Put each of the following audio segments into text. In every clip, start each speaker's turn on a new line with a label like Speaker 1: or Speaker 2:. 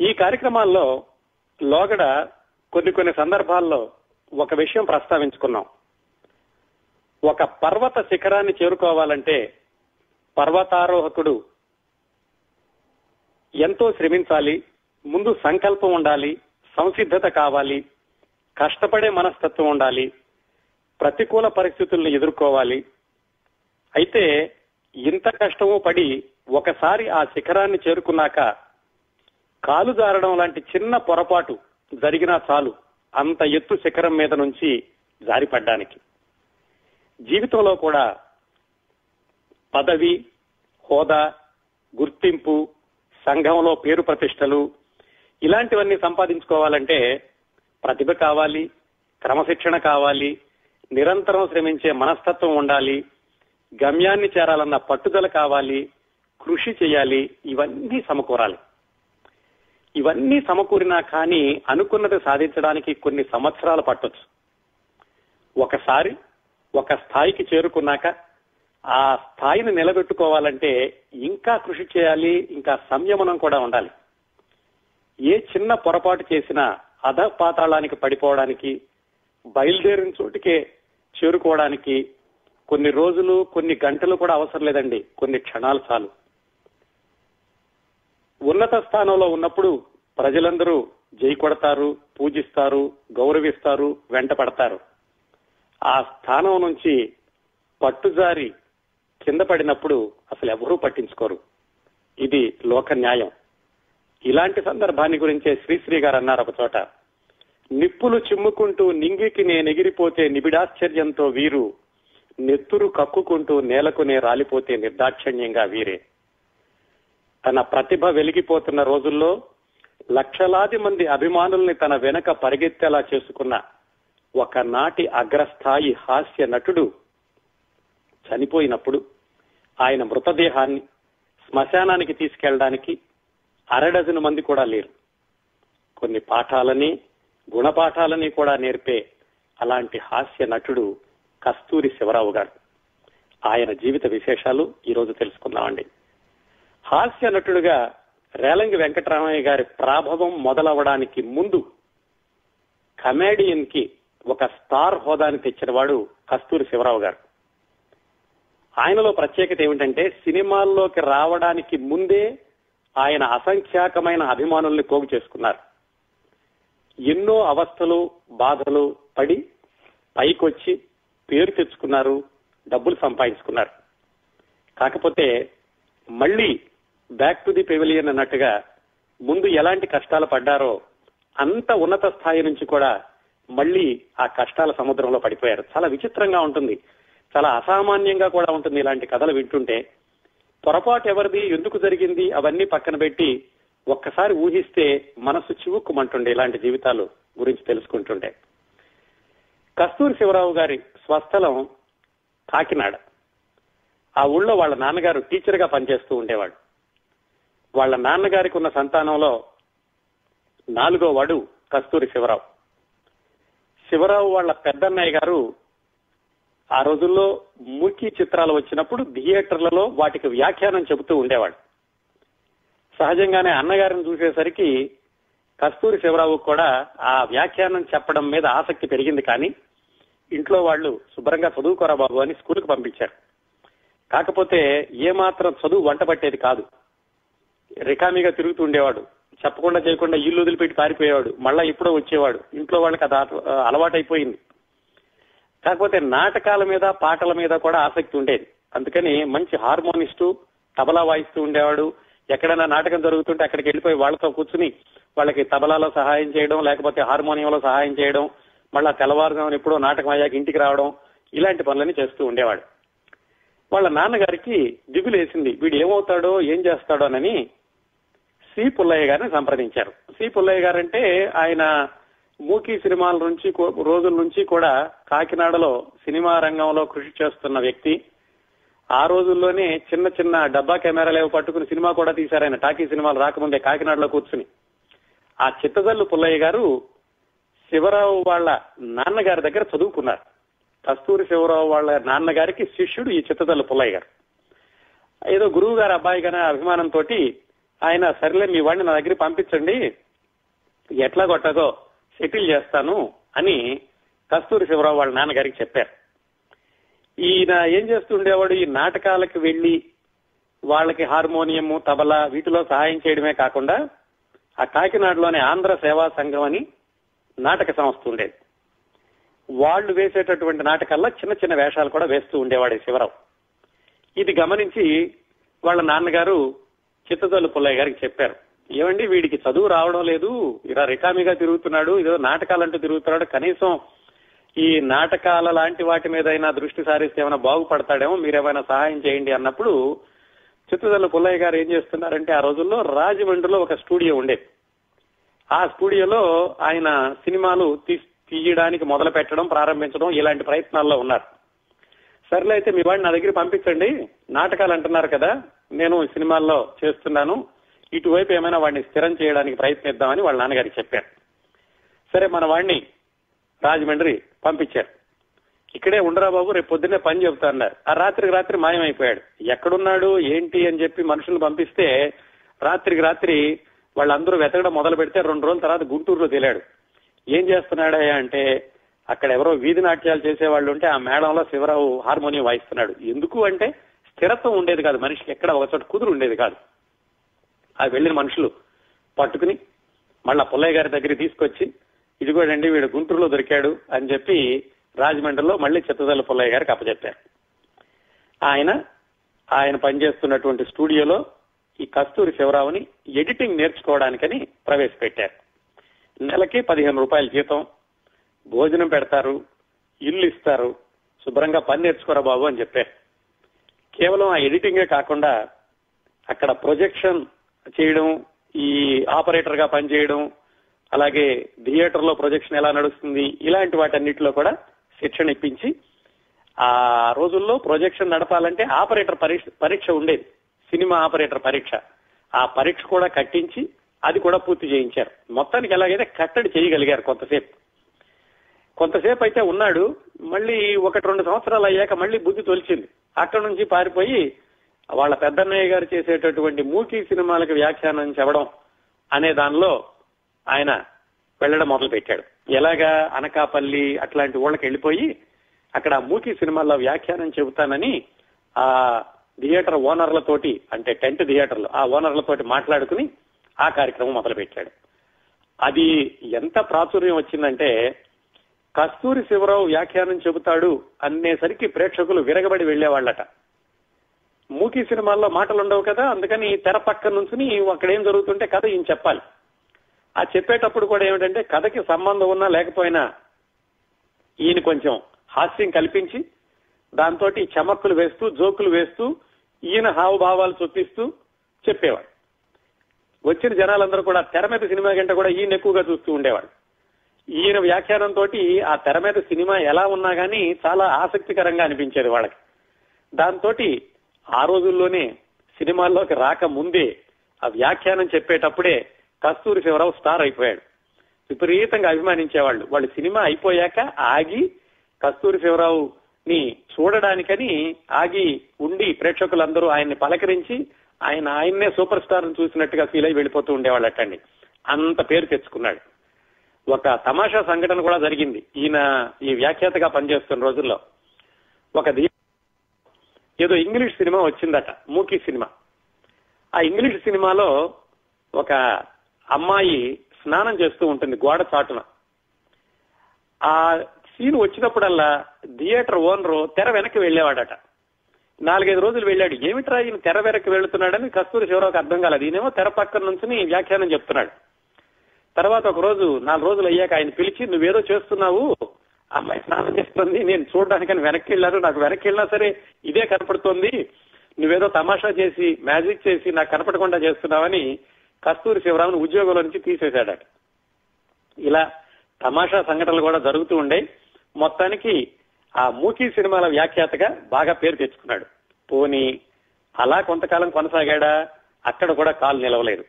Speaker 1: ఈ కార్యక్రమాల్లో లోగడ కొన్ని కొన్ని సందర్భాల్లో ఒక విషయం ప్రస్తావించుకున్నాం. ఒక పర్వత శిఖరాన్ని చేరుకోవాలంటే పర్వతారోహకుడు ఎంతో శ్రమించాలి ముందు సంకల్పం ఉండాలి సంసిద్ధత కావాలి కష్టపడే మనస్తత్వం ఉండాలి ప్రతికూల పరిస్థితులను ఎదుర్కోవాలి. అయితే ఇంత కష్టము పడి ఒకసారి ఆ శిఖరాన్ని చేరుకున్నాక కాలు జారడం లాంటి చిన్న పొరపాటు జరిగినా చాలు అంత ఎత్తు శిఖరం మీద నుంచి జారిపడ్డానికి. జీవితంలో కూడా పదవి హోదా గుర్తింపు సంఘంలో పేరు ప్రతిష్టలు ఇలాంటివన్నీ సంపాదించుకోవాలంటే ప్రతిభ కావాలి క్రమశిక్షణ కావాలి నిరంతరం శ్రమించే మనస్తత్వం ఉండాలి గమ్యాన్ని చేరాలన్న పట్టుదల కావాలి కృషి చేయాలి ఇవన్నీ సమకూరాలి. ఇవన్నీ సమకూరినా కానీ అనుకున్నది సాధించడానికి కొన్ని సంవత్సరాలు పట్టొచ్చు. ఒకసారి ఒక స్థాయికి చేరుకున్నాక ఆ స్థాయిని నిలబెట్టుకోవాలంటే ఇంకా కృషి చేయాలి ఇంకా సంయమనం కూడా ఉండాలి. ఏ చిన్న పొరపాటు చేసినా అధ పాతాళానికి పడిపోవడానికి బయలుదేరిన చోటికే చేరుకోవడానికి కొన్ని రోజులు కొన్ని గంటలు కూడా అవసరం లేదండి. కొన్ని క్షణాలు చాలు. ఉన్నత స్థానంలో ఉన్నప్పుడు ప్రజలందరూ జై కొడతారు పూజిస్తారు గౌరవిస్తారు వెంట పడతారు. ఆ స్థానం నుంచి పట్టుజారి కింద పడినప్పుడు అసలు ఎవరూ పట్టించుకోరు. ఇది లోక న్యాయం. ఇలాంటి సందర్భాన్ని గురించే శ్రీశ్రీ గారు అన్నారు ఒక చోట. నిప్పులు చిమ్ముకుంటూ నింగికి నేనెగిరిపోతే నిబిడాశ్చర్యంతో వీరు నెత్తురు కక్కుకుంటూ నేలకునే రాలిపోతే నిర్దాక్షిణ్యంగా వీరే. తన ప్రతిభ వెలిగిపోతున్న రోజుల్లో లక్షలాది మంది అభిమానుల్ని తన వెనక పరిగెత్తేలా చేసుకున్న ఒకనాటి అగ్రస్థాయి హాస్య నటుడు చనిపోయినప్పుడు ఆయన మృతదేహాన్ని శ్మశానానికి తీసుకెళ్ళడానికి అరడజను మంది కూడా లేరు. కొన్ని పాఠాలని గుణపాఠాలని కూడా నేర్పే అలాంటి హాస్య నటుడు కస్తూరి శివరావు గారు. ఆయన జీవిత విశేషాలు ఈరోజు తెలుసుకుందామండి. హాస్య నటుడుగా రేలంగి వెంకటరామయ్య గారి ప్రాభవం మొదలవడానికి ముందు కమేడియన్కి ఒక స్టార్ హోదాని తెచ్చినవాడు కస్తూరి శివరావు గారు. ఆయనలో ప్రత్యేకత ఏమిటంటే సినిమాల్లోకి రావడానికి ముందే ఆయన అసంఖ్యాకమైన అభిమానుల్ని పోగు చేసుకున్నారు. ఎన్నో అవస్థలు బాధలు పడి పైకొచ్చి పేరు తెచ్చుకున్నారు డబ్బులు సంపాదించుకున్నారు. కాకపోతే మళ్ళీ బ్యాక్ టు ది పెవిలియన్ అన్నట్టుగా ముందు ఎలాంటి కష్టాలు పడ్డారో అంత ఉన్నత స్థాయి నుంచి కూడా మళ్ళీ ఆ కష్టాల సముద్రంలో పడిపోయారు. చాలా విచిత్రంగా ఉంటుంది. చాలా అసామాన్యంగా కూడా ఉంటుంది ఇలాంటి కథలు వింటుంటే. పొరపాటు ఎవరిది ఎందుకు జరిగింది అవన్నీ పక్కన పెట్టి ఒక్కసారి ఊహిస్తే మనసు చివుక్కుమంటుండే ఇలాంటి జీవితాలు గురించి తెలుసుకుంటుండే కస్తూరి శివరావు గారి స్వస్థలం కాకినాడ. ఆ ఊళ్ళో వాళ్ళ నాన్నగారు టీచర్గా పనిచేస్తూ ఉండేవాడు వాళ్ళ నాన్నగారికి ఉన్న సంతానంలో నాలుగో వాడు కస్తూరి శివరావు. శివరావు వాళ్ళ పెద్దన్నయ్య గారు ఆ రోజుల్లో మూకీ చిత్రాలు వచ్చినప్పుడు థియేటర్లలో వాటికి వ్యాఖ్యానం చెబుతూ ఉండేవాడు సహజంగానే అన్నగారిని చూసేసరికి కస్తూరి శివరావు కూడా ఆ వ్యాఖ్యానం చెప్పడం మీద ఆసక్తి పెరిగింది కానీ ఇంట్లో వాళ్ళు శుభ్రంగా చదువుకోరా బాబు అని స్కూల్కి పంపించారు. కాకపోతే ఏమాత్రం చదువు వంట పట్టేది కాదు. రికామీగా తిరుగుతూ ఉండేవాడు. చెప్పకుండా చేయకుండా ఇల్లు వదిలిపెట్టి పారిపోయేవాడు. మళ్ళా ఎప్పుడో వచ్చేవాడు. ఇంట్లో వాళ్ళకి అది అలవాటైపోయింది. కాకపోతే నాటకాల మీద పాటల మీద కూడా ఆసక్తి ఉండేది. అందుకని మంచి హార్మోనిస్టు తబలా వాయిస్తూ ఉండేవాడు. ఎక్కడైనా నాటకం జరుగుతుంటే అక్కడికి వెళ్ళిపోయి వాళ్ళతో కూర్చుని వాళ్ళకి తబలాలో సహాయం చేయడం లేకపోతే హార్మోనియంలో సహాయం చేయడం మళ్ళా తెల్లవారుజామున ఎప్పుడో నాటకం అయ్యాక ఇంటికి రావడం ఇలాంటి పనులన్నీ చేస్తూ ఉండేవాడు. వాళ్ళ నాన్నగారికి దిగులేసింది. వీడు ఏమవుతాడో ఏం చేస్తాడోనని సి పుల్లయ్య గారిని సంప్రదించారు. సి పుల్లయ్య గారంటే ఆయన మూకీ సినిమాల నుంచి రోజుల నుంచి కూడా కాకినాడలో సినిమా రంగంలో కృషి చేస్తున్న వ్యక్తి. ఆ రోజుల్లోనే చిన్న చిన్న డబ్బా కెమెరాలు పట్టుకుని సినిమా కూడా తీశారు ఆయన. టాకీ సినిమాలు రాకముందే కాకినాడలో కూర్చుని. ఆ చిత్తజల్లు పుల్లయ్య గారు శివరావు వాళ్ళ నాన్నగారి దగ్గర చదువుకున్నారు. కస్తూరి శివరావు వాళ్ళ నాన్నగారికి శిష్యుడు ఈ చిత్తజల్లు పుల్లయ్య గారు. ఏదో గురువు గారు అబ్బాయి గారి అభిమానంతో ఆయన సర్లే మీ వాడిని నా దగ్గర పంపించండి. ఎట్లా కొట్టగో సెటిల్ చేస్తాను అని కస్తూరి శివరావు వాళ్ళ నాన్నగారికి చెప్పారు. ఈయన ఏం చేస్తుండేవాడు? ఈ నాటకాలకు వెళ్ళి వాళ్ళకి హార్మోనియము తబలా వీటిలో సహాయం చేయడమే కాకుండా ఆ కాకినాడలోని ఆంధ్ర సేవా సంఘం అని నాటక సంస్థ ఉండేది. వాళ్ళు వేసేటటువంటి నాటకాల్లో చిన్న చిన్న వేషాలు కూడా వేస్తూ ఉండేవాడు శివరావు. ఇది గమనించి వాళ్ళ నాన్నగారు చిత్తదల్లు పుల్లయ్య గారికి చెప్పారు. ఏమండి వీడికి చదువు రావడం లేదు ఇలా రికామిగా తిరుగుతున్నాడు ఇదో నాటకాలంటూ తిరుగుతున్నాడు కనీసం ఈ నాటకాల లాంటి వాటి మీద అయినా దృష్టి సారిస్తే ఏమైనా బాగుపడతాడేమో మీరేమైనా సహాయం చేయండి అన్నప్పుడు చిత్తదల్లు పుల్లయ్య గారు ఏం చేస్తున్నారంటే ఆ రోజుల్లో రాజమండ్రిలో ఒక స్టూడియో ఉండేది ఆ స్టూడియోలో ఆయన సినిమాలు తీయడానికి మొదలు పెట్టడం ప్రారంభించడం ఇలాంటి ప్రయత్నాల్లో ఉన్నారు. సర్లే అయితే మీ వాడిని నా దగ్గర పంపించండి. నాటకాలు అంటున్నారు కదా నేను సినిమాల్లో చేస్తున్నాను. ఇటువైపు ఏమైనా వాడిని స్థిరం చేయడానికి ప్రయత్నిద్దామని వాళ్ళ నాన్నగారికి చెప్పారు సరే మన వాడిని రాజమండ్రి పంపించారు. ఇక్కడే ఉండరా బాబు రేపు పొద్దున్నే పని చెబుతా అన్నారు. ఆ రాత్రికి రాత్రి మాయమైపోయాడు. ఎక్కడున్నాడు ఏంటి అని చెప్పి మనుషులు పంపిస్తే రాత్రికి రాత్రి వాళ్ళందరూ వెతకడం మొదలు పెడితే రెండు రోజుల తర్వాత గుంటూరులో తేలాడు. ఏం చేస్తున్నాడయ్యా అంటే అక్కడ ఎవరో వీధి నాట్యాలు చేసేవాళ్ళు ఉంటే ఆ మేడంలో శివరావు హార్మోనియం వాయిస్తున్నాడు. ఎందుకు అంటే స్థిరత్వం ఉండేది కాదు. మనిషికి ఎక్కడ ఒకచోట కుదురు ఉండేది కాదు. ఆ వెళ్ళిన మనుషులు పట్టుకుని మళ్ళా పుల్లయ్య గారి దగ్గర తీసుకొచ్చి ఇదిగోడండి వీడు గుంటూరులో దొరికాడు అని చెప్పి రాజమండ్రిలో మళ్ళీ చిత్తదల్ల పుల్లయ్య గారికి అప్పచెప్పారు. ఆయన ఆయన పనిచేస్తున్నటువంటి స్టూడియోలో ఈ కస్తూరి శివరావుని ఎడిటింగ్ నేర్చుకోవడానికని ప్రవేశపెట్టారు. నెలకి పదిహేను రూపాయల జీతం భోజనం పెడతారు ఇల్లు ఇస్తారు శుభ్రంగా పని నేర్చుకోరా బాబు అని చెప్పారు కేవలం ఆ ఎడిటింగే కాకుండా అక్కడ ప్రొజెక్షన్ చేయడం ఈ ఆపరేటర్గా పనిచేయడం అలాగే థియేటర్లో ప్రొజెక్షన్ ఎలా నడుస్తుంది ఇలాంటి వాటన్నిటిలో కూడా శిక్షణ ఇప్పించి ఆ రోజుల్లో ప్రొజెక్షన్ నడపాలంటే ఆపరేటర్ పరీక్ష పరీక్ష ఉండేది. సినిమా ఆపరేటర్ పరీక్ష. ఆ పరీక్ష కూడా కట్టించి అది కూడా పూర్తి చేయించారు. మొత్తానికి ఎలాగైతే కట్టడి చేయగలిగారు కొంతసేపు. కొంతసేపు అయితే ఉన్నాడు మళ్ళీ ఒకటి రెండు సంవత్సరాలు అయ్యాక మళ్ళీ బుద్ధి తొలిచింది. అక్కడ నుంచి పారిపోయి వాళ్ళ పెద్దన్నయ్య గారు చేసేటటువంటి మూకీ సినిమాలకు వ్యాఖ్యానం చెప్పడం అనే దానిలో ఆయన వెళ్ళడం మొదలు పెట్టాడు ఎలాగా అనకాపల్లి అట్లాంటి ఊళ్ళకి వెళ్ళిపోయి అక్కడ మూకీ సినిమాల్లో వ్యాఖ్యానం చెబుతానని ఆ థియేటర్ ఓనర్లతోటి అంటే టెంట్ థియేటర్లు ఆ ఓనర్లతోటి మాట్లాడుకుని ఆ కార్యక్రమం మొదలు పెట్టాడు అది ఎంత ప్రాచుర్యం వచ్చిందంటే కస్తూరి శివరావు వ్యాఖ్యానం చెబుతాడు అనేసరికి ప్రేక్షకులు విరగబడి వెళ్ళేవాళ్ళట మూకీ సినిమాల్లో మాటలు ఉండవు కదా అందుకని తెర పక్క నుంచుని అక్కడేం జరుగుతుంటే కథ ఈయన చెప్పాలి. ఆ చెప్పేటప్పుడు కూడా ఏమిటంటే కథకి సంబంధం ఉన్నా లేకపోయినా ఈయన కొంచెం హాస్యం కల్పించి దాంతో చమక్కులు వేస్తూ జోకులు వేస్తూ ఈయన హావభావాలు చూపిస్తూ చెప్పేవాడు. వచ్చిన జనాలందరూ కూడా తెర మీద సినిమా గంట కూడా ఈయన ఎక్కువగా చూస్తూ ఉండేవాడు. ఈయన వ్యాఖ్యానంతో ఆ తెర మీద సినిమా ఎలా ఉన్నా కానీ చాలా ఆసక్తికరంగా అనిపించేది వాళ్ళకి. దాంతో ఆ రోజుల్లోనే సినిమాల్లోకి రాక ముందే ఆ వ్యాఖ్యానం చెప్పేటప్పుడే కస్తూరి శివరావు స్టార్ అయిపోయాడు. విపరీతంగా అభిమానించేవాళ్ళు. వాళ్ళు సినిమా అయిపోయాక ఆగి కస్తూరి శివరావు ని చూడడానికని ఆగి ఉండి ప్రేక్షకులందరూ ఆయన్ని పలకరించి ఆయన ఆయన్నే సూపర్ స్టార్ చూసినట్టుగా ఫీల్ అయి వెళ్ళిపోతూ ఉండేవాళ్ళటండి. అంత పేరు తెచ్చుకున్నాడు. ఒక తమాషా సంఘటన కూడా జరిగింది. ఈయన ఈ వ్యాఖ్యాతగా పనిచేస్తున్న రోజుల్లో. ఒక ఏదో ఇంగ్లీష్ సినిమా వచ్చిందట మూకీ సినిమా. ఆ ఇంగ్లీష్ సినిమాలో ఒక అమ్మాయి స్నానం చేస్తూ ఉంటుంది గోడ చాటున. ఆ సీన్ వచ్చినప్పుడల్లా థియేటర్ ఓనరు తెర వెనక్కి వెళ్ళేవాడట. నాలుగైదు రోజులు వెళ్ళాడు. ఏమిట్రా ఈయన తెర వెనక్కి వెళుతున్నాడని కస్తూరి శివరావుకి అర్థం కాలేదు. ఈయనేమో తెర పక్కన నుంచి వ్యాఖ్యానం చెప్తున్నాడు. తర్వాత ఒక రోజు నాలుగు రోజులు అయ్యాక ఆయన పిలిచి నువ్వేదో చేస్తున్నావు? అమ్మాయి స్నానం చేస్తుంది నేను చూడడానికని వెనక్కి వెళ్ళాను. నాకు వెనక్కి వెళ్ళినా సరే ఇదే కనపడుతోంది. నువ్వేదో తమాషా చేసి మ్యాజిక్ చేసి నాకు కనపడకుండా చేస్తున్నావని కస్తూరి శివరామును ఉద్యోగంలో నుంచి తీసేశాడట. ఇలా తమాషా సంఘటనలు కూడా జరుగుతూ ఉండే మొత్తానికి ఆ మూకీ సినిమాల వ్యాఖ్యాతగా బాగా పేరు తెచ్చుకున్నాడు. పోనీ అలా కొంతకాలం కొనసాగాడా? అక్కడ కూడా కాలు నిలవలేదు.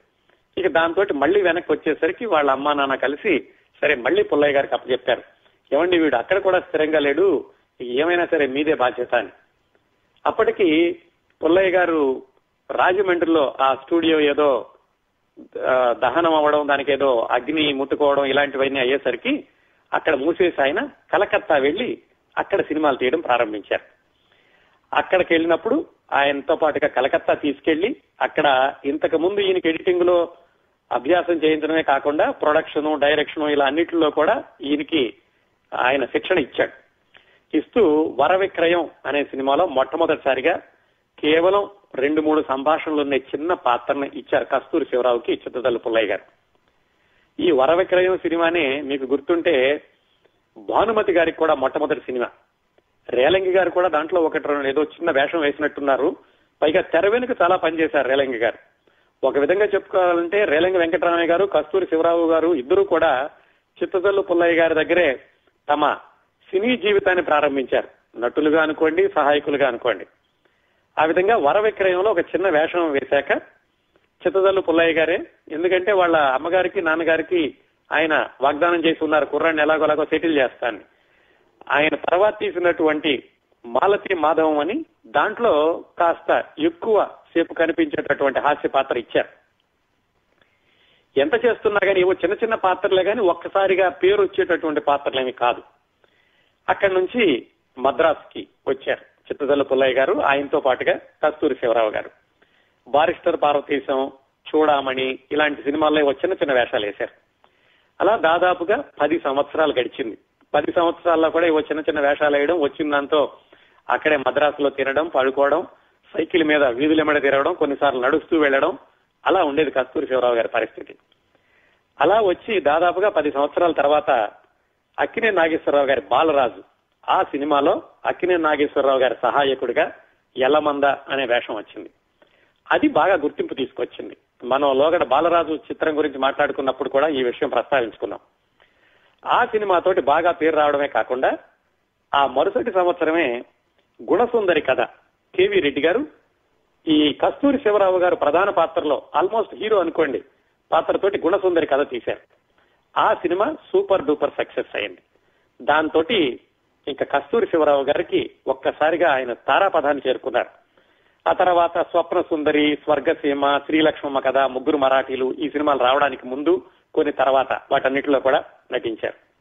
Speaker 1: ఇక దాంతో మళ్ళీ వెనక్కి వచ్చేసరికి వాళ్ళ అమ్మా నాన్న కలిసి సరే మళ్ళీ పుల్లయ్య గారికి అప్పచెప్పారు. ఏమండి వీడు అక్కడ కూడా స్థిరంగా లేడు ఏమైనా సరే మీదే బాధ్యత అని. అప్పటికి పుల్లయ్య గారు రాజమండ్రిలో ఆ స్టూడియో ఏదో దహనం అవ్వడం దానికి ఏదో అగ్ని ముట్టుకోవడం ఇలాంటివన్నీ అయ్యేసరికి అక్కడ మూసేసి ఆయన కలకత్తా వెళ్ళి అక్కడ సినిమాలు తీయడం ప్రారంభించారు. అక్కడికి వెళ్ళినప్పుడు ఆయనతో పాటుగా కలకత్తా తీసుకెళ్ళి అక్కడ ఇంతకు ముందు ఈయనకి ఎడిటింగ్లో అభ్యాసం చేయించడమే కాకుండా ప్రొడక్షన్ డైరెక్షన్ ఇలా అన్నిటిలో కూడా ఈయనకి ఆయన శిక్షణ ఇచ్చాడు. ఇస్తూ వర విక్రయం అనే సినిమాలో మొట్టమొదటిసారిగా కేవలం రెండు మూడు సంభాషణలు ఉన్న చిన్న పాత్రను ఇచ్చారు కస్తూరి శివరావుకి చిత్తదల్లు పుల్లయ్య గారు. ఈ వర విక్రయం సినిమానే మీకు గుర్తుంటే భానుమతి గారికి కూడా మొట్టమొదటి సినిమా. రేలంగి గారు కూడా దాంట్లో ఒకటి ఏదో చిన్న వేషం వేసినట్టున్నారు. పైగా తెర వెనుక చాలా పనిచేశారు రేలంగి గారు. ఒక విధంగా చెప్పుకోవాలంటే రేలంగి వెంకటరామయ్య గారు కస్తూరి శివరావు గారు ఇద్దరు కూడా చిత్తదల్లు పుల్లయ్య గారి దగ్గరే తమ సినీ జీవితాన్ని ప్రారంభించారు. నటులుగా అనుకోండి సహాయకులుగా అనుకోండి. ఆ విధంగా వర విక్రయంలో ఒక చిన్న వేషం వేశాక చిత్తదల్లు పుల్లయ్య గారే ఎందుకంటే వాళ్ళ అమ్మగారికి నాన్నగారికి ఆయన వాగ్దానం చేసి ఉన్నారు కుర్రాన్ని ఎలాగోలాగో సెటిల్ చేస్తాను ఆయన తర్వాత తీసినటువంటి మాలతి మాధవం అని దాంట్లో కాస్త ఎక్కువ సేపు కనిపించేటటువంటి హాస్య పాత్ర ఇచ్చారు. ఎంత చేస్తున్నా కానీ ఏవో చిన్న చిన్న పాత్రలే కానీ ఒక్కసారిగా పేరు వచ్చేటటువంటి పాత్రలేమి కాదు. అక్కడి నుంచి మద్రాస్కి వచ్చారు చిత్తదల పుల్లయ్య గారు ఆయనతో పాటుగా కస్తూరి శివరావు గారు. బారిస్టర్ పార్వతీశం చూడామణి ఇలాంటి సినిమాల్లో ఏవో చిన్న చిన్న వేషాలు వేశారు. అలా దాదాపుగా పది సంవత్సరాలు గడిచింది. పది సంవత్సరాల్లో కూడా ఇవో చిన్న చిన్న వేషాలు వేయడం వచ్చిన దాంతో అక్కడే మద్రాసులో తినడం పడుకోవడం సైకిల్ మీద వీధుల మీద తిరగడం కొన్నిసార్లు నడుస్తూ వెళ్ళడం అలా ఉండేది కస్తూరి శివరావు గారి పరిస్థితి. అలా వచ్చి దాదాపుగా పది సంవత్సరాల తర్వాత అక్కినే నాగేశ్వరరావు గారి బాలరాజు ఆ సినిమాలో అక్కినే నాగేశ్వరరావు గారి సహాయకుడిగా ఎల్లమంద అనే వేషం వచ్చింది. అది బాగా గుర్తింపు తీసుకొచ్చింది. మనం లోగడ బాలరాజు చిత్రం గురించి మాట్లాడుకున్నప్పుడు కూడా ఈ విషయం ప్రస్తావించుకున్నాం. ఆ సినిమాతోటి బాగా పేరు రావడమే కాకుండా ఆ మరుసటి సంవత్సరమే గుణసుందరి కథ. కేవి రెడ్డి గారు ఈ కస్తూరి శివరావు గారు ప్రధాన పాత్రలో ఆల్మోస్ట్ హీరో అనుకోండి పాత్రతోటి గుణసుందరి కథ తీశారు. ఆ సినిమా సూపర్ డూపర్ సక్సెస్ అయింది. దాంతో ఇంకా కస్తూరి శివరావు గారికి ఒక్కసారిగా ఆయన తారాపదాన్ని చేరుకున్నారు. ఆ తర్వాత స్వప్న సుందరి స్వర్గసీమ శ్రీలక్ష్మమ్మ కథ ముగ్గురు మరాఠీలు ఈ సినిమాలు రావడానికి ముందు కొన్ని తర్వాత వాటన్నిటిలో కూడా నటించారు.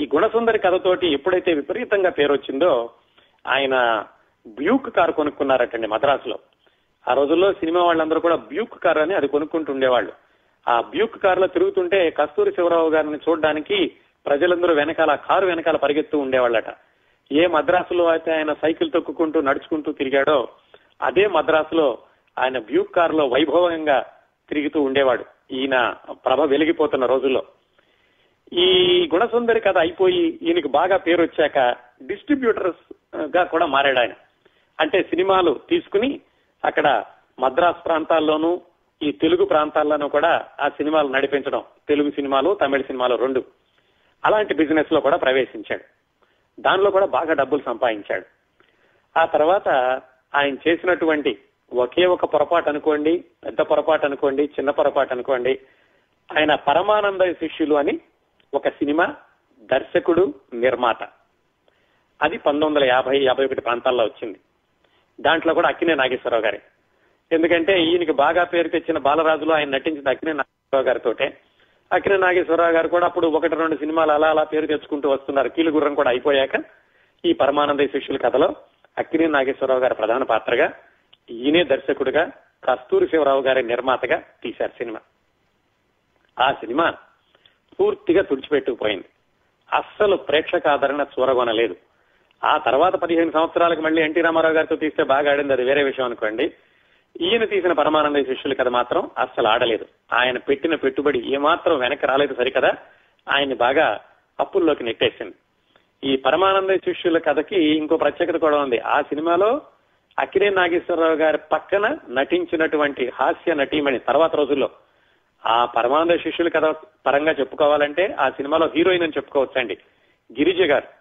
Speaker 1: ఈ గుణసుందరి కథతోటి ఎప్పుడైతే విపరీతంగా పేరు వచ్చిందో ఆయన బ్యూక్ కారు కొనుక్కున్నారటండి మద్రాసులో. ఆ రోజుల్లో సినిమా వాళ్ళందరూ కూడా బ్యూక్ కారు అని అది కొనుక్కుంటూ ఉండేవాళ్ళు ఆ బ్యూక్ కారులో తిరుగుతుంటే కస్తూరి శివరావు గారిని చూడడానికి ప్రజలందరూ వెనకాల కారు వెనకాల పరిగెత్తూ ఉండేవాళ్ళట. ఏ మద్రాసులో అయితే ఆయన సైకిల్ తొక్కుకుంటూ నడుచుకుంటూ తిరిగాడో అదే మద్రాసులో ఆయన బ్యూక్ కారులో వైభవంగా తిరుగుతూ ఉండేవాడు. ఈయన ప్రభ వెలిగిపోతున్న రోజుల్లో. ఈ గుణసుందరి కథ అయిపోయి ఈయనకి బాగా పేరు వచ్చాక డిస్ట్రిబ్యూటర్స్ గా కూడా మారాడు ఆయన. అంటే సినిమాలు తీసుకుని అక్కడ మద్రాస్ ప్రాంతాల్లోనూ ఈ తెలుగు ప్రాంతాల్లోనూ కూడా ఆ సినిమాలు నడిపించడం. తెలుగు సినిమాలు తమిళ సినిమాలు రెండు. అలాంటి బిజినెస్లో కూడా ప్రవేశించాడు. దానిలో కూడా బాగా డబ్బులు సంపాదించాడు. ఆ తర్వాత ఆయన చేసినటువంటి ఒకే ఒక పొరపాటు అనుకోండి పెద్ద పొరపాటు అనుకోండి చిన్న పొరపాటు అనుకోండి ఆయన పరమానంద శిష్యులు అని ఒక సినిమా దర్శకుడు నిర్మాత. అది పంతొమ్మిది వందల యాభై యాభై ఒకటి ప్రాంతాల్లో వచ్చింది. దాంట్లో కూడా అక్కినే నాగేశ్వరరావు గారే. ఎందుకంటే ఈయనకి బాగా పేరు తెచ్చిన బాలరాజులో ఆయన నటించిన అక్కినే నాగేశ్వరరావు గారితోటే. అక్కినే నాగేశ్వరరావు గారు కూడా అప్పుడు ఒకటి రెండు సినిమాలు అలా అలా పేరు తెచ్చుకుంటూ వస్తున్నారు. కీలుగుర్రం కూడా అయిపోయాక ఈ పరమానంద శిష్యుల కథలో అక్కినే నాగేశ్వరరావు గారి ప్రధాన పాత్రగా ఈయనే దర్శకుడిగా కస్తూరి శివరావు గారి నిర్మాతగా తీశారు సినిమా. ఆ సినిమా పూర్తిగా తుడిచిపెట్టుకుపోయింది. అస్సలు ప్రేక్షక ఆదరణ చూరగొనలేదు. ఆ తర్వాత పదిహేను సంవత్సరాలకు మళ్ళీ ఎన్టీ రామారావు గారితో తీస్తే బాగా ఆడింది అది వేరే విషయం అనుకోండి. ఈయన తీసిన పరమానంద శిష్యుల కథ మాత్రం అస్సలు ఆడలేదు. ఆయన పెట్టిన పెట్టుబడి ఏమాత్రం వెనక్కి రాలేదు సరికదా? ఆయన్ని బాగా అప్పుల్లోకి నెట్టేసింది. ఈ పరమానంద శిష్యుల కథకి ఇంకో ప్రత్యేకత కూడా ఉంది. ఆ సినిమాలో అఖిలే నాగేశ్వరరావు గారి పక్కన నటించినటువంటి హాస్య నటీమణి తర్వాత రోజుల్లో ఆ పరమానంద శిష్యుల కథ పరంగా చెప్పుకోవాలంటే ఆ సినిమాలో హీరోయిన్ అని చెప్పుకోవచ్చండి. గిరిజ గారు.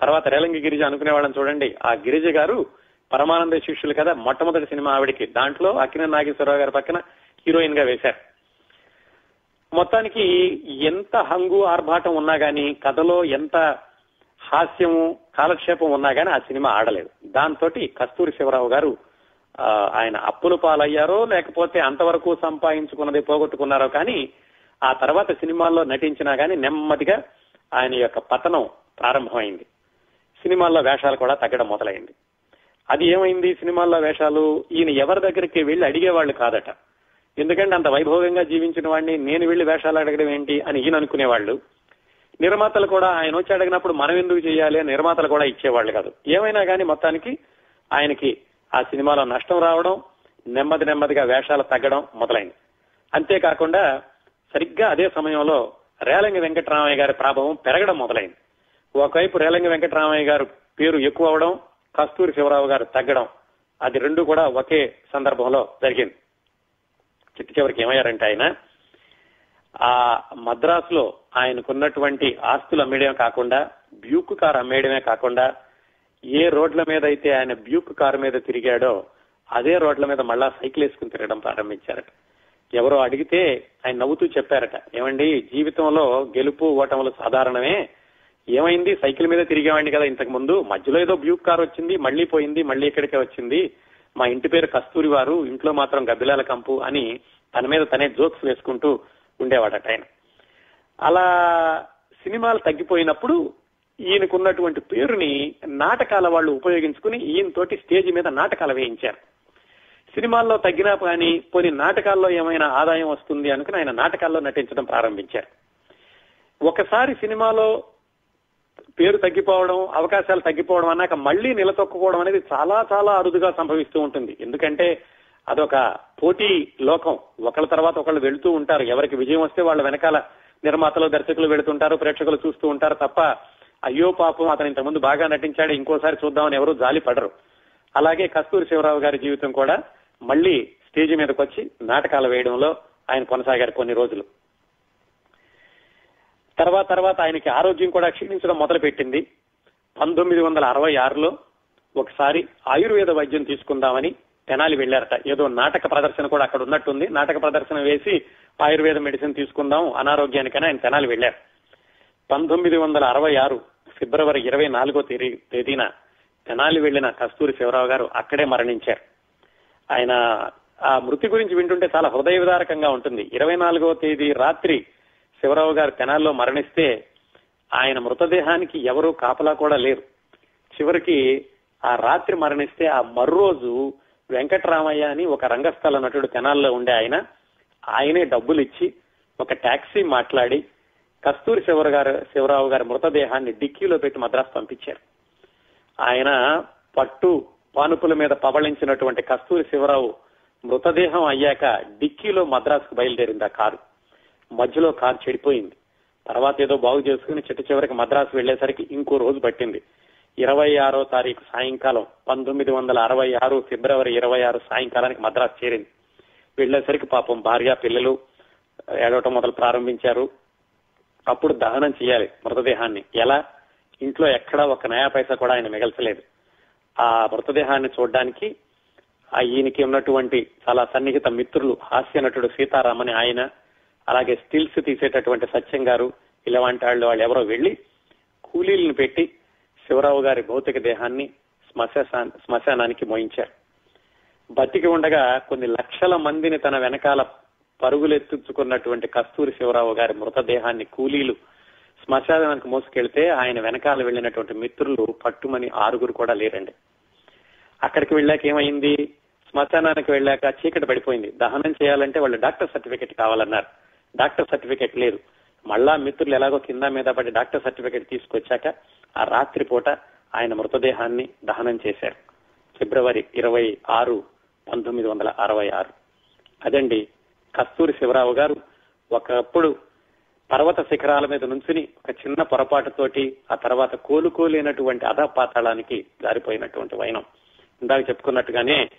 Speaker 1: తర్వాత రేలంగి గిరిజ అనుకునేవాళ్ళని చూడండి. ఆ గిరిజ గారు పరమానంద శిష్యులు కదా మొట్టమొదటి సినిమా ఆవిడికి. దాంట్లో అక్కిన నాగేశ్వరరావు గారి పక్కన హీరోయిన్గా వేశారు. మొత్తానికి ఎంత హంగు ఆర్భాటం ఉన్నా గానీ కథలో ఎంత హాస్యము కాలక్షేపం ఉన్నా గానీ ఆ సినిమా ఆడలేదు. దాంతో కస్తూరి శివరావు గారు ఆయన అప్పులు పాలయ్యారో లేకపోతే అంతవరకు సంపాదించుకున్నది పోగొట్టుకున్నారో కానీ ఆ తర్వాత సినిమాల్లో నటించినా గానీ నెమ్మదిగా ఆయన యొక్క పతనం ప్రారంభమైంది. సినిమాల్లో వేషాలు కూడా తగ్గడం మొదలైంది. అది ఏమైంది? సినిమాల్లో వేషాలు ఈయన ఎవరి దగ్గరికి వెళ్ళి అడిగేవాళ్ళు కాదట. ఎందుకంటే అంత వైభవంగా జీవించిన వాడిని నేను వెళ్ళి వేషాలు అడగడం ఏంటి అని ఈయన అనుకునేవాళ్ళు. నిర్మాతలు కూడా ఆయన వచ్చి అడిగినప్పుడు మనం ఎందుకు చేయాలి అని నిర్మాతలు కూడా ఇచ్చేవాళ్ళు కాదు. ఏమైనా కానీ మొత్తానికి ఆయనకి ఆ సినిమాలో నష్టం రావడం నెమ్మది నెమ్మదిగా వేషాలు తగ్గడం మొదలైంది. అంతేకాకుండా సరిగ్గా అదే సమయంలో రేలంగి వెంకటరామయ్య గారి ప్రాభవం పెరగడం మొదలైంది. ఒకవైపు రేలంగి వెంకటరామయ్య గారు పేరు ఎక్కువ అవడం కస్తూరి శివరావు గారు తగ్గడం అది రెండు కూడా ఒకే సందర్భంలో జరిగింది. చిట్టు చివరికి ఏమయ్యారంటే ఆయన ఆ మద్రాసులో ఆయనకున్నటువంటి ఆస్తులు అమ్మేయడమే కాకుండా బ్యూక్ కారు అమ్మేయడమే కాకుండా ఏ రోడ్ల మీద అయితే ఆయన బ్యూక్ కారు మీద తిరిగాడో అదే రోడ్ల మీద మళ్ళా సైకిల్ వేసుకుని తిరగడం ప్రారంభించారట. ఎవరో అడిగితే ఆయన నవ్వుతూ చెప్పారట ఏమండి జీవితంలో గెలుపు ఓటములు సాధారణమే ఏమైంది? సైకిల్ మీద తిరిగేవాడిని కదా ఇంతకు ముందు. మధ్యలో ఏదో బ్యూక్ కార్ వచ్చింది మళ్ళీ పోయింది మళ్ళీ ఇక్కడికే వచ్చింది. మా ఇంటి పేరు కస్తూరి వారు ఇంట్లో మాత్రం గబ్బిలాల కంపు అని తన మీద తనే జోక్స్ వేసుకుంటూ ఉండేవాడట ఆయన. అలా సినిమాలు తగ్గిపోయినప్పుడు ఈయనకున్నటువంటి పేరుని నాటకాల వాళ్ళు ఉపయోగించుకుని ఈయనతోటి స్టేజ్ మీద నాటకాలు వేయించారు. సినిమాల్లో తగ్గినా కానీ కొన్ని నాటకాల్లో ఏమైనా ఆదాయం వస్తుంది అనుకుని ఆయన నాటకాల్లో నటించడం ప్రారంభించారు. ఒకసారి సినిమాలో పేరు తగ్గిపోవడం అవకాశాలు తగ్గిపోవడం అన్నాక మళ్ళీ నిలతొక్కుకోవడం అనేది చాలా చాలా అరుదుగా సంభవిస్తూ ఉంటుంది. ఎందుకంటే అదొక పోటీ లోకం. ఒకళ్ళ తర్వాత ఒకళ్ళు వెళుతూ ఉంటారు. ఎవరికి విజయం వస్తే వాళ్ళ వెనకాల నిర్మాతలు దర్శకులు వెళుతుంటారు ప్రేక్షకులు చూస్తూ ఉంటారు తప్ప అయ్యో పాపం అతను ఇంతకుముందు బాగా నటించాడు ఇంకోసారి చూద్దామని ఎవరు జాలి పడరు. అలాగే కస్తూరి శివరావు గారి జీవితం కూడా మళ్ళీ స్టేజ్ మీదకి వచ్చి నాటకాలు వేయడంలో ఆయన కొనసాగారు కొన్ని రోజులు. తర్వాత తర్వాత ఆయనకి ఆరోగ్యం కూడా క్షీణించడం మొదలుపెట్టింది. పంతొమ్మిది వందల అరవై ఆరులో ఒకసారి ఆయుర్వేద వైద్యం తీసుకుందామని తెనాలి వెళ్ళారట ఏదో నాటక ప్రదర్శన కూడా అక్కడ ఉన్నట్టుంది. నాటక ప్రదర్శన వేసి ఆయుర్వేద మెడిసిన్ తీసుకుందాం అనారోగ్యానికని ఆయన తెనాలి వెళ్ళారు పంతొమ్మిది వందల అరవై ఆరు ఫిబ్రవరి ఇరవై నాలుగో తేదీ తేదీన తెనాలి వెళ్ళిన కస్తూరి శివరావు గారు అక్కడే మరణించారు. ఆయన ఆ మృతి గురించి వింటుంటే చాలా హృదయ విదారకంగా ఉంటుంది. ఇరవై నాలుగో తేదీ రాత్రి శివరావు గారు కెనాల్లో మరణిస్తే ఆయన మృతదేహానికి ఎవరూ కాపలా కూడా లేరు. చివరికి ఆ రాత్రి మరణిస్తే ఆ మర్రోజు వెంకటరామయ్య అని ఒక రంగస్థల నటుడు తెనాల్లో ఉండే ఆయన. ఆయనే డబ్బులు ఇచ్చి ఒక టాక్సీ మాట్లాడి కస్తూరి శివర గారు శివరావు గారి మృతదేహాన్ని డిక్కీలో పెట్టి మద్రాసు పంపించారు. ఆయన పట్టు పానుపుల మీద పవళించినటువంటి కస్తూరి శివరావు మృతదేహం అయ్యాక డిక్కీలో మద్రాసుకు బయలుదేరింది ఆ కారు. మధ్యలో కారు చెడిపోయింది. తర్వాత ఏదో బాగు చేసుకుని చిట్ట చివరికి మద్రాసు వెళ్ళేసరికి ఇంకో రోజు పట్టింది. ఇరవై ఆరో తారీఖు సాయంకాలం పంతొమ్మిది వందల అరవై ఆరు ఫిబ్రవరి ఇరవై ఆరు సాయంకాలానికి మద్రాసు చేరింది. వెళ్ళేసరికి పాపం భార్య పిల్లలు ఏడవటం మొదలు ప్రారంభించారు. అప్పుడు దహనం చేయాలి మృతదేహాన్ని. ఎలా? ఇంట్లో ఎక్కడా ఒక నయా పైసా కూడా ఆయన మిగల్చలేదు. ఆ మృతదేహాన్ని చూడడానికి ఆ ఈయనకి ఉన్నటువంటి చాలా సన్నిహిత మిత్రులు హాస్య నటుడు సీతారామని ఆయన అలాగే స్టిల్స్ తీసేటటువంటి సత్యం గారు ఇలాంటి వాళ్ళు వాళ్ళు ఎవరో వెళ్ళి కూలీలను పెట్టి శివరావు గారి భౌతిక దేహాన్ని శ్మశానానికి మోయించారు. బతికి ఉండగా కొన్ని లక్షల మందిని తన వెనకాల పరుగులెత్తుకున్నటువంటి కస్తూరి శివరావు గారి మృతదేహాన్ని కూలీలు శ్మశానానికి మోసుకెళ్తే ఆయన వెనకాల వెళ్ళినటువంటి మిత్రులు పట్టుమని ఆరుగురు కూడా లేరండి. అక్కడికి వెళ్ళాక ఏమైంది? శ్మశానానికి వెళ్ళాక చీకటి పడిపోయింది. దహనం చేయాలంటే వాళ్ళు డాక్టర్ సర్టిఫికెట్ కావాలన్నారు. డాక్టర్ సర్టిఫికెట్ లేదు. మళ్ళా మిత్రులు ఎలాగో కింద మీద పడి డాక్టర్ సర్టిఫికెట్ తీసుకొచ్చాక ఆ రాత్రి పూట ఆయన మృతదేహాన్ని దహనం చేశారు. ఫిబ్రవరి ఇరవై ఆరు పంతొమ్మిది వందల అరవై ఆరు. అదండి కస్తూరి శివరావు గారు ఒకప్పుడు పర్వత శిఖరాల మీద నుంచుని ఒక చిన్న పొరపాటుతోటి ఆ తర్వాత కోలుకోలేనటువంటి అధపాతాళానికి జారిపోయినటువంటి వైనం. ఇందాక చెప్పుకున్నట్టుగానే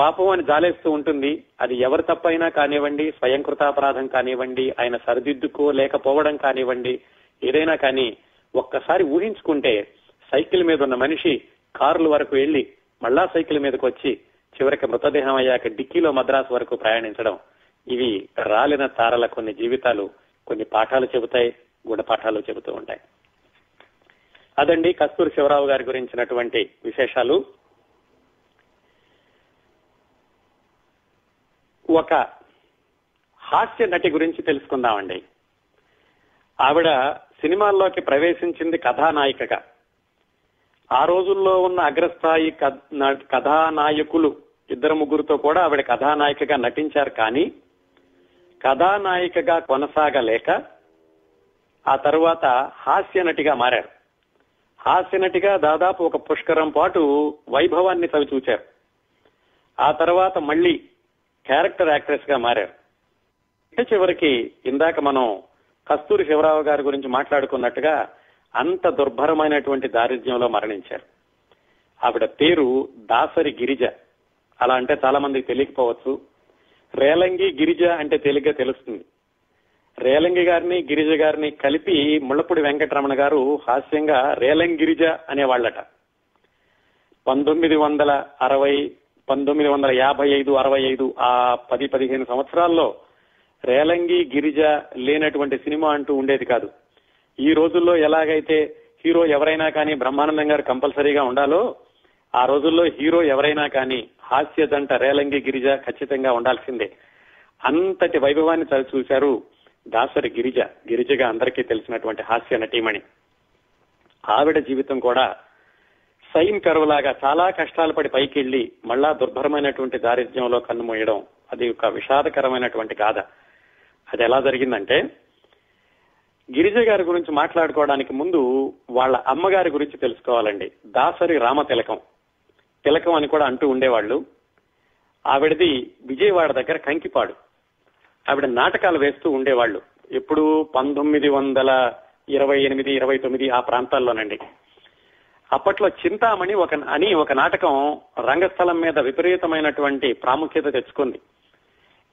Speaker 1: పాపం అని జాలేస్తూ ఉంటుంది. అది ఎవరు తప్పైనా కానివ్వండి స్వయం కృతాపరాధం కానివ్వండి ఆయన సరిదిద్దుకోలేకపోవడం కానివ్వండి ఏదైనా కానీ ఒక్కసారి ఊహించుకుంటే సైకిల్ మీద ఉన్న మనిషి కారుల వరకు వెళ్ళి మళ్ళా సైకిల్ మీదకి వచ్చి చివరికి మృతదేహం అయ్యాక డిక్కీలో మద్రాసు వరకు ప్రయాణించడం. ఇవి రాలిన తారల కొన్ని జీవితాలు కొన్ని పాఠాలు చెబుతాయి గుణపాఠాలు చెబుతూ ఉంటాయి. అదండి కస్తూరి శివరావు గారి గురించినటువంటి విశేషాలు. ఒక హాస్య నటి గురించి తెలుసుకుందామండి. ఆవిడ సినిమాల్లోకి ప్రవేశించింది కథానాయికగా. ఆ రోజుల్లో ఉన్న అగ్రస్థాయి కథానాయకులు ఇద్దరు ముగ్గురుతో కూడా ఆవిడ కథానాయికగా నటించారు కానీ కథానాయికగా కొనసాగలేక ఆ తరువాత హాస్య నటిగా మారారు. హాస్య నటిగా దాదాపు ఒక పుష్కరం పాటు వైభవాన్ని చవి చూచారు ఆ తర్వాత మళ్ళీ క్యారెక్టర్ యాక్ట్రెస్గా మారారు. ఇక చివరికి ఇందాక మనం కస్తూరి శివరావు గారి గురించి మాట్లాడుకున్నట్టుగా అంత దుర్భరమైనటువంటి దారిద్ర్యంలో మరణించారు. ఆవిడ పేరు దాసరి గిరిజ. అలా అంటే చాలా మందికి తెలియకపోవచ్చు. రేలంగి గిరిజ అంటే తేలిగ్గా తెలుస్తుంది. రేలంగి గారిని గిరిజ గారిని కలిపి ముళ్ళపూడి వెంకటరమణ గారు హాస్యంగా రేలంగిరిజ అనేవాళ్ళట. పంతొమ్మిది వందల అరవై పంతొమ్మిది వందల యాభై ఐదు అరవై ఐదు ఆ పది పదిహేను సంవత్సరాల్లో రేలంగి గిరిజ లేనటువంటి సినిమా అంటూ ఉండేది కాదు. ఈ రోజుల్లో ఎలాగైతే హీరో ఎవరైనా కానీ బ్రహ్మానందం గారు కంపల్సరీగా ఉండాలో ఆ రోజుల్లో హీరో ఎవరైనా కానీ హాస్య దంట రేలంగి గిరిజ ఖచ్చితంగా ఉండాల్సిందే. అంతటి వైభవాన్ని చవి చూశారు దాసరి గిరిజ గిరిజగా అందరికీ తెలిసినటువంటి హాస్య నటీమణి. ఆవిడ జీవితం కూడా సైన్ కరువులాగా చాలా కష్టాలు పడి పైకి వెళ్ళి మళ్ళా దుర్భరమైనటువంటి దారిద్ర్యంలో కన్నుమూయడం అది ఒక విషాదకరమైనటువంటి గాథ. అది ఎలా జరిగిందంటే గిరిజ గారి గురించి మాట్లాడుకోవడానికి ముందు వాళ్ళ అమ్మగారి గురించి తెలుసుకోవాలండి. దాసరి రామ తిలకం తిలకం అని కూడా అంటూ ఉండేవాళ్ళు. ఆవిడది విజయవాడ దగ్గర కంకిపాడు. ఆవిడ నాటకాలు వేస్తూ ఉండేవాళ్ళు. ఎప్పుడు పంతొమ్మిది వందల ఇరవై ఎనిమిది ఇరవై తొమ్మిది ఆ ప్రాంతాల్లోనండి. అప్పట్లో చింతామణి ఒక అని ఒక నాటకం రంగస్థలం మీద విపరీతమైనటువంటి ప్రాముఖ్యత తెచ్చుకుంది.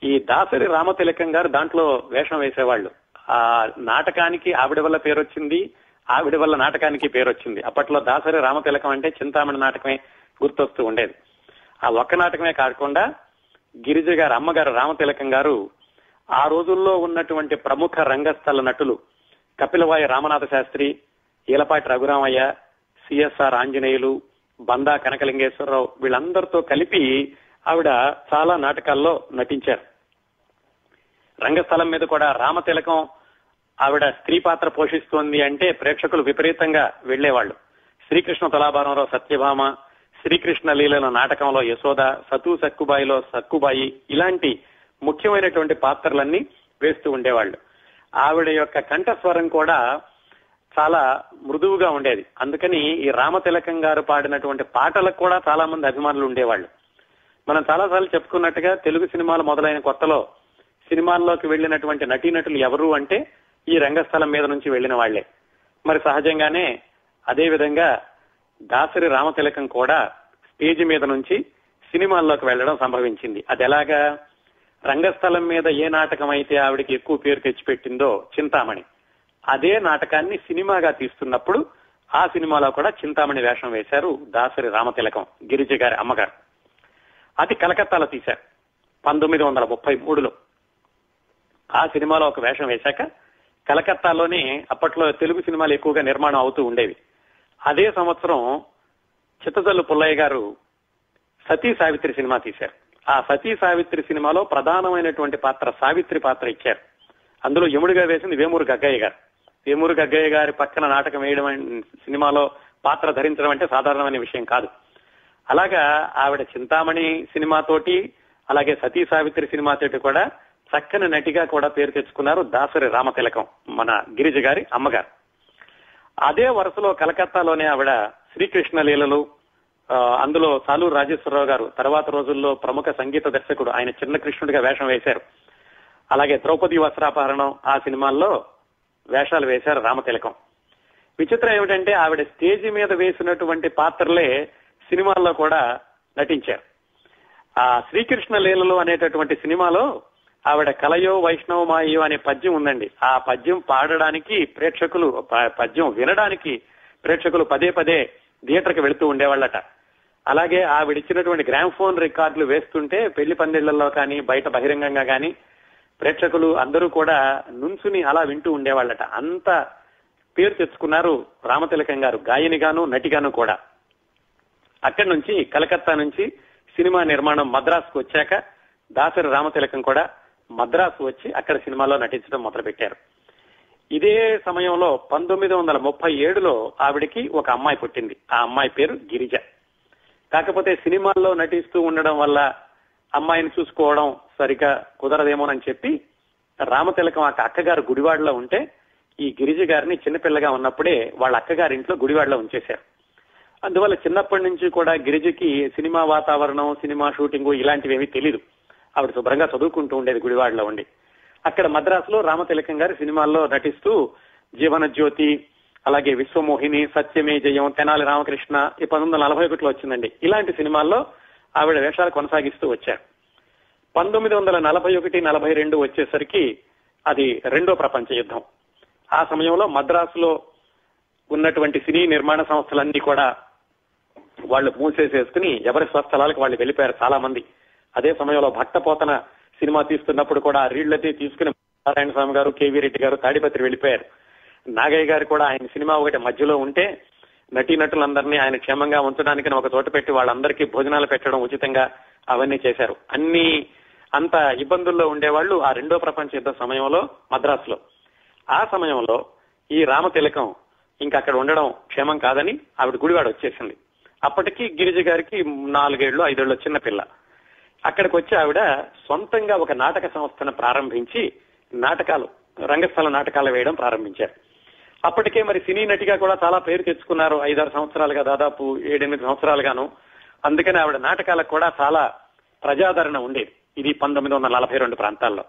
Speaker 1: ఈ దాసరి రామతిలకం గారు దాంట్లో వేషం వేసేవాళ్ళు. ఆ నాటకానికి ఆవిడ వల్ల పేరు వచ్చింది ఆవిడ వల్ల నాటకానికి పేరు వచ్చింది అప్పట్లో దాసరి రామతిలకం అంటే చింతామణి నాటకమే గుర్తొస్తూ ఉండేది. ఆ ఒక్క నాటకమే కాకుండా గిరిజ గారు అమ్మగారు రామతిలకం గారు ఆ రోజుల్లో ఉన్నటువంటి ప్రముఖ రంగస్థల నటులు Kapilavai Ramanatha Shastri Eelapati Raghuramayya C S R Anjaneyulu Banda Kanakalingeswararao వీళ్ళందరితో కలిపి ఆవిడ చాలా నాటకాల్లో నటించారు. రంగస్థలం మీద కూడా రామతిలకం ఆవిడ స్త్రీ పాత్ర పోషిస్తోంది అంటే ప్రేక్షకులు విపరీతంగా వెళ్ళేవాళ్ళు శ్రీకృష్ణ తులాభారంలో సత్యభామ శ్రీకృష్ణ లీలల నాటకంలో యశోద సతు సక్కుబాయిలో సక్కుబాయి ఇలాంటి ముఖ్యమైనటువంటి పాత్రలన్నీ వేస్తూ ఉండేవాళ్ళు. ఆవిడ యొక్క కంఠస్వరం కూడా చాలా మృదువుగా ఉండేది. అందుకని ఈ రామతిలకం గారు పాడినటువంటి పాటలకు కూడా చాలా మంది అభిమానులు ఉండేవాళ్ళు. మనం చాలాసార్లు చెప్పుకున్నట్టుగా తెలుగు సినిమాలు మొదలైన కొత్తలో సినిమాల్లోకి వెళ్ళినటువంటి నటీనటులు ఎవరు అంటే ఈ రంగస్థలం మీద నుంచి వెళ్ళిన వాళ్ళే మరి సహజంగానే అదే విధంగా దాసరి రామతిలకం కూడా స్టేజ్ మీద నుంచి సినిమాల్లోకి వెళ్ళడం సంభవించింది. అది ఎలాగా? రంగస్థలం మీద ఏ నాటకం అయితే ఆవిడకి ఎక్కువ పేరు తెచ్చిపెట్టిందో చింతామణి. అదే నాటకాన్ని సినిమాగా తీస్తున్నప్పుడు ఆ సినిమాలో కూడా చింతామణి వేషం వేశారు దాసరి రామతిలకం గిరిజ గారి అమ్మగారు. అది కలకత్తాలో తీశారు పంతొమ్మిది వందల ముప్పై మూడులో. ఆ సినిమాలో ఒక వేషం వేశాక కలకత్తాలోనే అప్పట్లో తెలుగు సినిమాలు ఎక్కువగా నిర్మాణం అవుతూ ఉండేవి. అదే సంవత్సరం చిత్తజల్లు పుల్లయ్య గారు సతీ సావిత్రి సినిమా తీశారు. ఆ సతీ సావిత్రి సినిమాలో ప్రధానమైనటువంటి పాత్ర సావిత్రి పాత్ర ఇచ్చారు. అందులో యముడిగా వేసింది వేమూరు గగ్గయ్య గారు. వేమూరు గగ్గయ్య గారి పక్కన నాటకం వేయడం సినిమాలో పాత్ర ధరించడం అంటే సాధారణమైన విషయం కాదు. అలాగా ఆవిడ చింతామణి సినిమాతోటి అలాగే సతీ సావిత్రి సినిమాతోటి కూడా చక్కని నటిగా కూడా పేరు తెచ్చుకున్నారు దాసరి రామతిలకం మన గిరిజ గారి అమ్మగారు. అదే వరుసలో కలకత్తాలోనే ఆవిడ శ్రీకృష్ణ లీలలు అందులో సాలూరు రాజేశ్వరరావు గారు తర్వాత రోజుల్లో ప్రముఖ సంగీత దర్శకుడు ఆయన చిన్న కృష్ణుడిగా వేషం వేశారు. అలాగే ద్రౌపది వస్త్రాపహరణం ఆ సినిమాల్లో వేషాలు వేశారు రామతిలకం విచిత్రం ఏమిటంటే ఆవిడ స్టేజ్ మీద వేసినటువంటి పాత్రలే సినిమాల్లో కూడా నటించారు. ఆ శ్రీకృష్ణ లీలలు అనేటటువంటి సినిమాలో ఆవిడ కలయో వైష్ణవమాయో అనే పద్యం ఉందండి. ఆ పద్యం పాడడానికి ప్రేక్షకులు పద్యం వినడానికి ప్రేక్షకులు పదే పదే థియేటర్కి వెళుతూ ఉండేవాళ్ళట. అలాగే ఆవిడ ఇచ్చినటువంటి గ్రామ్ఫోన్ రికార్డులు వేస్తుంటే పెళ్ళి పందిళ్ళలో కానీ బయట బహిరంగంగా కానీ ప్రేక్షకులు అందరూ కూడా నుంచుని అలా వింటూ ఉండేవాళ్ళట. అంత పేరు తెచ్చుకున్నారు రామతిలకం గారు గాయనిగాను నటిగాను కూడా. అక్కడి నుంచి కలకత్తా నుంచి సినిమా నిర్మాణం మద్రాసుకు వచ్చాక దాసరి రామతిలకం కూడా మద్రాసు వచ్చి అక్కడ సినిమాలో నటించడం మొదలుపెట్టారు. ఇదే సమయంలో పంతొమ్మిది వందల ముప్పై ఏడులో ఆవిడికి ఒక అమ్మాయి పుట్టింది. ఆ అమ్మాయి పేరు గిరిజ. కాకపోతే సినిమాల్లో నటిస్తూ ఉండడం వల్ల అమ్మాయిని చూసుకోవడం సరిగా కుదరదేమోనని చెప్పి రామతిలకం ఆ అక్కగారు గుడివాడలో ఉంటే ఈ గిరిజ గారిని చిన్నపిల్లగా ఉన్నప్పుడే వాళ్ళ అక్కగారి ఇంట్లో గుడివాడలో ఉంచేశారు. అందువల్ల చిన్నప్పటి నుంచి కూడా గిరిజకి సినిమా వాతావరణం సినిమా షూటింగ్ ఇలాంటివి ఏమీ తెలియదు ఆవిడ శుభ్రంగా చదువుకుంటూ ఉండేది గుడివాడలో ఉండి. అక్కడ మద్రాసులో రామతిలకం గారి సినిమాల్లో నటిస్తూ జీవన జ్యోతి అలాగే విశ్వమోహిని సత్యమే జయం తెనాలి రామకృష్ణ ఈ పంతొమ్మిది వందల నలభై ఒకటిలో వచ్చిందండి. ఇలాంటి సినిమాల్లో ఆవిడ వేషాలు కొనసాగిస్తూ వచ్చారు. పంతొమ్మిది వందల నలభై ఒకటి నలభై రెండు వచ్చేసరికి అది రెండో ప్రపంచ యుద్ధం. ఆ సమయంలో మద్రాసులో ఉన్నటువంటి సినీ నిర్మాణ సంస్థలన్నీ కూడా వాళ్ళు మూసేసేసుకుని ఎవరి స్వస్థలాలకు వాళ్ళు వెళ్ళిపోయారు చాలా మంది అదే సమయంలో భక్తపోతన సినిమా తీస్తున్నప్పుడు కూడా ఆ రీళ్ళతే తీసుకుని నారాయణ స్వామి గారు కేవీ రెడ్డి గారు తాడిపత్రి వెళ్ళిపోయారు. నాగయ్య గారు కూడా ఆయన సినిమా ఒకటి మధ్యలో ఉంటే నటీనటులందరినీ ఆయన క్షేమంగా ఉంచడానికి ఒక చోట పెట్టి వాళ్ళందరికీ భోజనాలు పెట్టడం ఉచితంగా అవన్నీ చేశారు. అన్ని అంత ఇబ్బందుల్లో ఉండేవాళ్ళు ఆ రెండో ప్రపంచ యుద్ధ సమయంలో మద్రాసులో. ఆ సమయంలో ఈ రామతిలకం ఇంకా అక్కడ ఉండడం క్షేమం కాదని ఆవిడ గుడివాడ వచ్చేసింది. అప్పటికి గిరిజ గారికి నాలుగేళ్ళు ఐదేళ్ళు చిన్న పిల్ల. అక్కడికి వచ్చి ఆవిడ సొంతంగా ఒక నాటక సంస్థను ప్రారంభించి నాటకాలు రంగస్థల నాటకాలు వేయడం ప్రారంభించారు. అప్పటికే మరి సినీ నటిగా కూడా చాలా పేరు తెచ్చుకున్నారు. ఐదారు సంవత్సరాలుగా దాదాపు ఏడెనిమిది సంవత్సరాలుగాను. అందుకని ఆవిడ నాటకాలకు కూడా చాలా ప్రజాదరణ ఉండేది. ఇది పంతొమ్మిది వందల నలభై రెండు ప్రాంతాల్లో.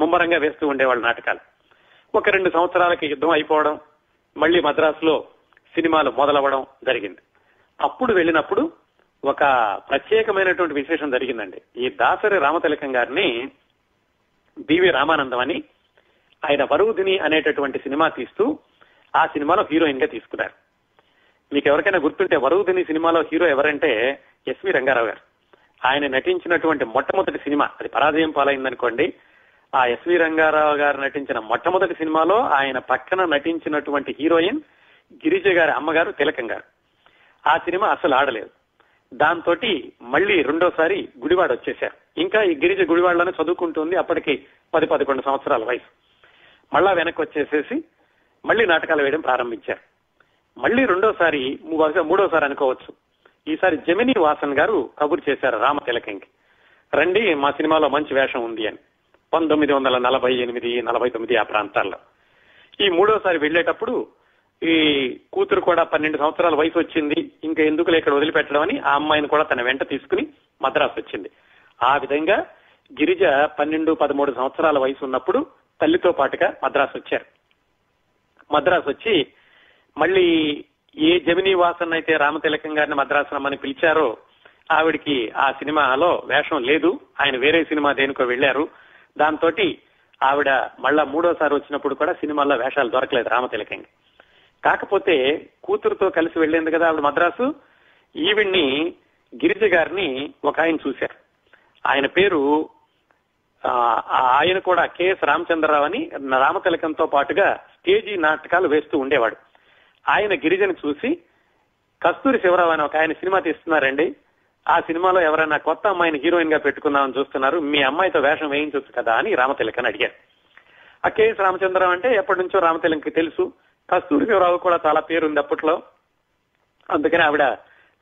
Speaker 1: ముమ్మరంగా వేస్తూ ఉండేవాళ్ళు నాటకాలు. ఒక రెండు సంవత్సరాలకి యుద్ధం అయిపోవడం మళ్ళీ మద్రాసులో సినిమాలు మొదలవ్వడం జరిగింది. అప్పుడు వెళ్ళినప్పుడు ఒక ప్రత్యేకమైనటువంటి విశేషం జరిగిందండి. ఈ దాసరి రామతిలకం గారిని బివి రామానందం అని ఆయన వరుదిని అనేటటువంటి సినిమా తీస్తూ ఆ సినిమాలో హీరోయిన్గా తీసుకున్నారు. మీకు ఎవరికైనా గుర్తుంటే వరుదిని సినిమాలో హీరో ఎవరంటే ఎస్వి రంగారావు గారు. ఆయన నటించినటువంటి మొట్టమొదటి సినిమా అది పరాజయం పాలైందనుకోండి ఆ ఎస్వి రంగారావు గారు నటించిన మొట్టమొదటి సినిమాలో ఆయన పక్కన నటించినటువంటి హీరోయిన్ గిరిజ గారి అమ్మగారు తిలకం గారు. ఆ సినిమా అసలు ఆడలేదు. దాంతో మళ్ళీ రెండోసారి గుడివాడ వచ్చేశారు. ఇంకా ఈ గిరిజ గుడివాడలోనే చదువుకుంటుంది అప్పటికి పది పదకొండు సంవత్సరాల వయసు. మళ్ళా వెనక్కి వచ్చేసేసి మళ్ళీ నాటకాలు వేయడం ప్రారంభించారు. మళ్ళీ రెండోసారి బహుశా మూడోసారి అనుకోవచ్చు. ఈసారి జమినీ వాసన్ గారు కబురు చేశారు రామ తిలకంకి. రండి మా సినిమాలో మంచి వేషం ఉంది అని. పంతొమ్మిది వందల నలభై ఎనిమిది నలభై తొమ్మిది ఆ ప్రాంతాల్లో. ఈ మూడోసారి వెళ్ళేటప్పుడు ఈ కూతురు కూడా పన్నెండు సంవత్సరాల వయసు వచ్చింది ఇంకా ఎందుకు ఇక్కడ వదిలిపెట్టడం అని ఆ అమ్మాయిని కూడా తన వెంట తీసుకుని మద్రాసు వచ్చింది. ఆ విధంగా గిరిజ పన్నెండు పదమూడు సంవత్సరాల వయసు ఉన్నప్పుడు తల్లితో పాటుగా మద్రాసు వచ్చారు. మద్రాసు వచ్చి మళ్ళీ ఏ జమినీ వాసన్ అయితే రామతిలకం గారిని మద్రాసు రమ్మని పిలిచారో ఆవిడికి ఆ సినిమాలో వేషం లేదు. ఆయన వేరే సినిమా దేనికో వెళ్ళారు దాంతో ఆవిడ మళ్ళా మూడోసారి వచ్చినప్పుడు కూడా సినిమాల్లో వేషాలు దొరకలేదు రామతిలకంకి కాకపోతే కూతురుతో కలిసి వెళ్ళింది కదా ఆవిడ మద్రాసు. ఈవిడ్ని గిరిజ గారిని ఒక ఆయన చూశారు. ఆయన పేరు ఆయన కూడా కెఎస్ రామచంద్రరావు అని రామతిలకంతో పాటుగా స్టేజీ నాటకాలు వేస్తూ ఉండేవాడు. ఆయన గిరిజను చూసి కస్తూరి శివరావు అని ఒక ఆయన సినిమా తీస్తున్నారండి. ఆ సినిమాలో ఎవరైనా కొత్త అమ్మాయిని హీరోయిన్గా పెట్టుకుందామని చూస్తున్నారు మీ అమ్మాయితో వేషం వేయించవచ్చు కదా అని రామతిలకని అడిగారు. ఆ కేఎస్ రామచంద్రరావు అంటే ఎప్పటి నుంచో రామతిలకకి తెలుసు. కస్తూరి శివరావు కూడా చాలా పేరుంది అప్పట్లో. అందుకని ఆవిడ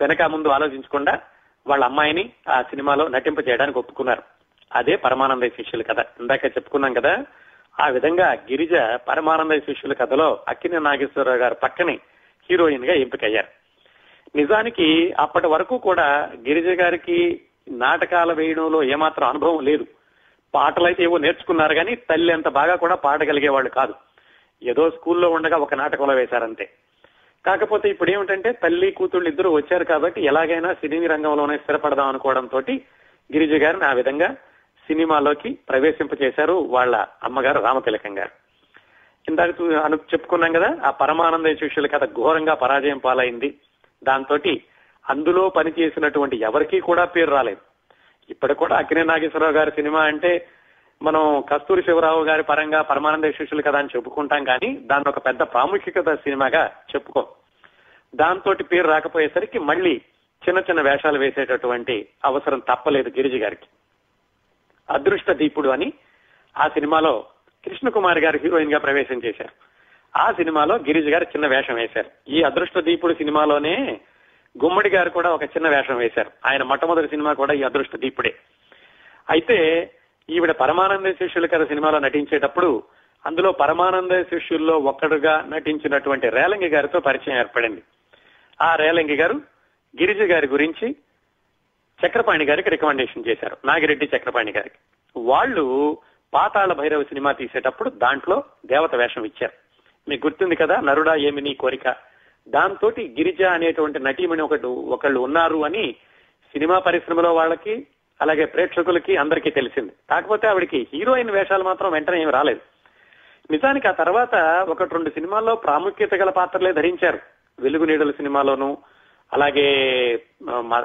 Speaker 1: వెనక ముందు ఆలోచించకుండా వాళ్ళ అమ్మాయిని ఆ సినిమాలో నటింప చేయడానికి ఒప్పుకున్నారు. అదే పరమానంద శిష్యుల కథ. ఇందాక చెప్పుకున్నాం కదా ఆ విధంగా గిరిజ పరమానంద శిష్యుల కథలో అక్కినే నాగేశ్వరరావు గారు పక్కనే హీరోయిన్గా ఎంపికయ్యారు. నిజానికి అప్పటి వరకు కూడా గిరిజ గారికి నాటకాలు వేయడంలో ఏమాత్రం అనుభవం లేదు. పాటలైతే ఏవో నేర్చుకున్నారు కానీ తల్లి అంత బాగా కూడా పాడగలిగేవాళ్ళు కాదు. ఏదో స్కూల్లో ఉండగా ఒక నాటకంలో వేశారంతే. కాకపోతే ఇప్పుడు ఏమిటంటే తల్లి కూతుళ్ళు ఇద్దరు వచ్చారు కాబట్టి ఎలాగైనా సినీ రంగంలోనే స్థిరపడదాం అనుకోవడంతో గిరిజ గారిని ఆ విధంగా సినిమాలోకి ప్రవేశింపచేశారు వాళ్ళ అమ్మగారు రామతిలకం గారు. ఇందాక అను చెప్పుకున్నాం కదా ఆ పరమానంద శిష్యుల కథ ఘోరంగా పరాజయం పాలైంది. దాంతో అందులో పనిచేసినటువంటి ఎవరికీ కూడా పేరు రాలేదు. ఇప్పటి కూడా అక్కినే నాగేశ్వరరావు గారి సినిమా అంటే మనం కస్తూరి శివరావు గారి పరంగా పరమానంద శిష్యులు కదా అని చెప్పుకుంటాం కానీ దాన్ని ఒక పెద్ద ప్రాముఖ్యత సినిమాగా చెప్పుకో. దాంతో పేరు రాకపోయేసరికి మళ్ళీ చిన్న చిన్న వేషాలు వేసేటటువంటి అవసరం తప్పలేదు గిరిజ గారికి. అదృష్ట దీపుడు అని ఆ సినిమాలో కృష్ణకుమారి గారు హీరోయిన్గా ప్రవేశం చేశారు. ఆ సినిమాలో గిరిజ గారు చిన్న వేషం వేశారు. ఈ అదృష్ట దీపుడు సినిమాలోనే గుమ్మడి గారు కూడా ఒక చిన్న వేషం వేశారు. ఆయన మొట్టమొదటి సినిమా కూడా ఈ అదృష్ట దీపుడే. అయితే ఈవిడ పరమానంద శిష్యుల కథ సినిమాలో నటించేటప్పుడు అందులో పరమానంద శిష్యుల్లో ఒక్కడుగా నటించినటువంటి రేలంగి గారితో పరిచయం ఏర్పడింది. ఆ రేలంగి గారు గిరిజ గారి గురించి చక్రపాణి గారికి రికమెండేషన్ చేశారు. నాగిరెడ్డి చక్రపాణి గారికి. వాళ్ళు పాతాళ భైరవ సినిమా తీసేటప్పుడు దాంట్లో దేవత వేషం ఇచ్చారు. మీకు గుర్తుంది కదా నరుడా ఏమి నీ కోరిక? దాంతో గిరిజ అనేటువంటి నటీమణి ఒకటి ఒకళ్ళు ఉన్నారు అని సినిమా పరిశ్రమలో వాళ్ళకి అలాగే ప్రేక్షకులకి అందరికీ తెలిసింది. కాకపోతే ఆవిడికి హీరోయిన్ వేషాలు మాత్రం వెంటనే ఏమి రాలేదు. నిజానికి ఆ తర్వాత ఒకటి రెండు సినిమాల్లో ప్రాముఖ్యత గల పాత్రలే ధరించారు. వెలుగు నీడల సినిమాలోను అలాగే మ-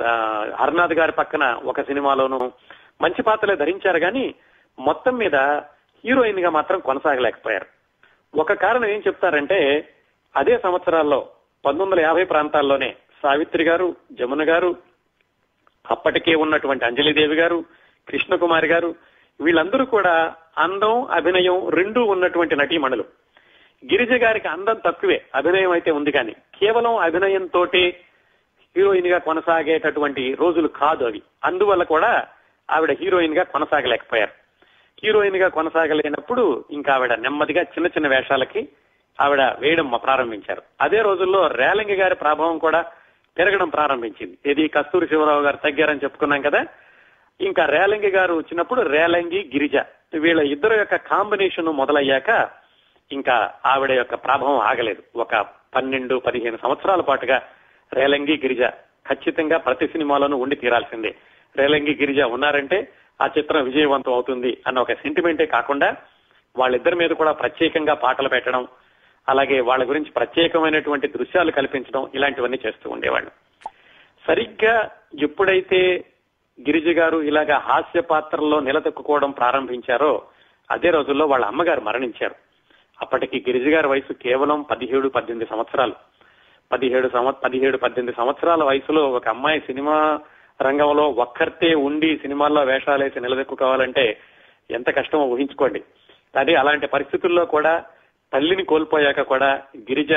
Speaker 1: హర్నాథ్ గారి పక్కన ఒక సినిమాలోను మంచి పాత్రలే ధరించారు కానీ మొత్తం మీద హీరోయిన్గా మాత్రం కొనసాగలేకపోయారు. ఒక కారణం ఏం చెప్తారంటే అదే సంవత్సరాల్లో పంతొమ్మిది వందల యాభై ప్రాంతాల్లోనే సావిత్రి గారు జమున గారు అప్పటికే ఉన్నటువంటి అంజలిదేవి గారు కృష్ణకుమారి గారు వీళ్ళందరూ కూడా అందం అభినయం రెండూ ఉన్నటువంటి నటీమణులు. గిరిజ గారికి అందం తక్కువే అభినయం అయితే ఉంది కానీ కేవలం అభినయంతో హీరోయిన్గా కొనసాగేటటువంటి రోజులు కాదు అవి. అందువల్ల కూడా ఆవిడ హీరోయిన్గా కొనసాగలేకపోయారు. హీరోయిన్గా కొనసాగలేనప్పుడు ఇంకా ఆవిడ నెమ్మదిగా చిన్న చిన్న వేషాలకి ఆవిడ వేయడం ప్రారంభించారు. అదే రోజుల్లో రేలంగి గారి ప్రభావం కూడా పెరగడం ప్రారంభించింది. ఇది కస్తూరి శివరావు గారు తగ్గారని చెప్పుకున్నాం కదా. ఇంకా రేలంగి గారు వచ్చినప్పుడు రేలంగి గిరిజ వీళ్ళ ఇద్దరు యొక్క కాంబినేషన్ మొదలయ్యాక ఇంకా ఆవిడ యొక్క ప్రభావం ఆగలేదు. ఒక పన్నెండు పదిహేను సంవత్సరాల పాటుగా రేలంగి గిరిజ ఖచ్చితంగా ప్రతి సినిమాలోనూ ఉండి తీరాల్సిందే. రేలంగి గిరిజ ఉన్నారంటే ఆ చిత్రం విజయవంతం అవుతుంది అన్న ఒక సెంటిమెంటే కాకుండా వాళ్ళిద్దరి మీద కూడా ప్రత్యేకంగా పాటలు పెట్టడం అలాగే వాళ్ళ గురించి ప్రత్యేకమైనటువంటి దృశ్యాలు కల్పించడం ఇలాంటివన్నీ చేస్తూ ఉండేవాళ్ళు. సరిగ్గా ఎప్పుడైతే గిరిజ గారు ఇలాగా హాస్య పాత్రల్లో నిలదొక్కుకోవడం ప్రారంభించారో అదే రోజుల్లో వాళ్ళ అమ్మగారు మరణించారు. అప్పటికి గిరిజ గారి వయసు కేవలం పదిహేడు పద్దెనిమిది సంవత్సరాలు. పదిహేడు పదిహేడు పద్దెనిమిది సంవత్సరాల వయసులో ఒక అమ్మాయి సినిమా రంగంలో ఒక్కరితే ఉండి సినిమాల్లో వేషాలేసి నిలదొక్కుకోవాలంటే ఎంత కష్టమో ఊహించుకోండి. అదే అలాంటి పరిస్థితుల్లో కూడా తల్లిని కోల్పోయాక కూడా గిరిజ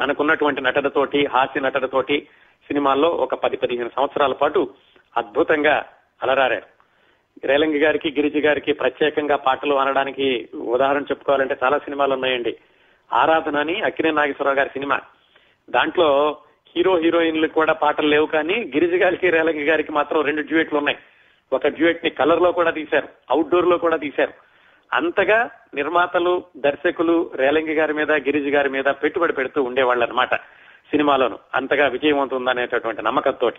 Speaker 1: తనకున్నటువంటి నటనతోటి హాస్య నటనతోటి సినిమాల్లో ఒక పది పదిహేను సంవత్సరాల పాటు అద్భుతంగా అలరారారు. రేలంగి గారికి గిరిజ గారికి ప్రత్యేకంగా పాటలు అనడానికి ఉదాహరణ చెప్పుకోవాలంటే చాలా సినిమాలు ఉన్నాయండి. ఆరాధన అని అక్కినే నాగేశ్వరరావు గారి సినిమా. దాంట్లో హీరో హీరోయిన్లు కూడా పాటలు లేవు కానీ గిరిజ గారికి రేలంగి గారికి మాత్రం రెండు డ్యూయెట్లు ఉన్నాయి. ఒక డ్యూయెట్ని కలర్లో కూడా తీశారు అవుట్డోర్లో కూడా తీశారు. అంతగా నిర్మాతలు దర్శకులు రేలంగి గారి మీద గిరిజ గారి మీద పెట్టుబడి పెడుతూ ఉండేవాళ్ళు అనమాట సినిమాలోను. అంతగా విజయవంతం ఉందనేటటువంటి నమ్మకంతో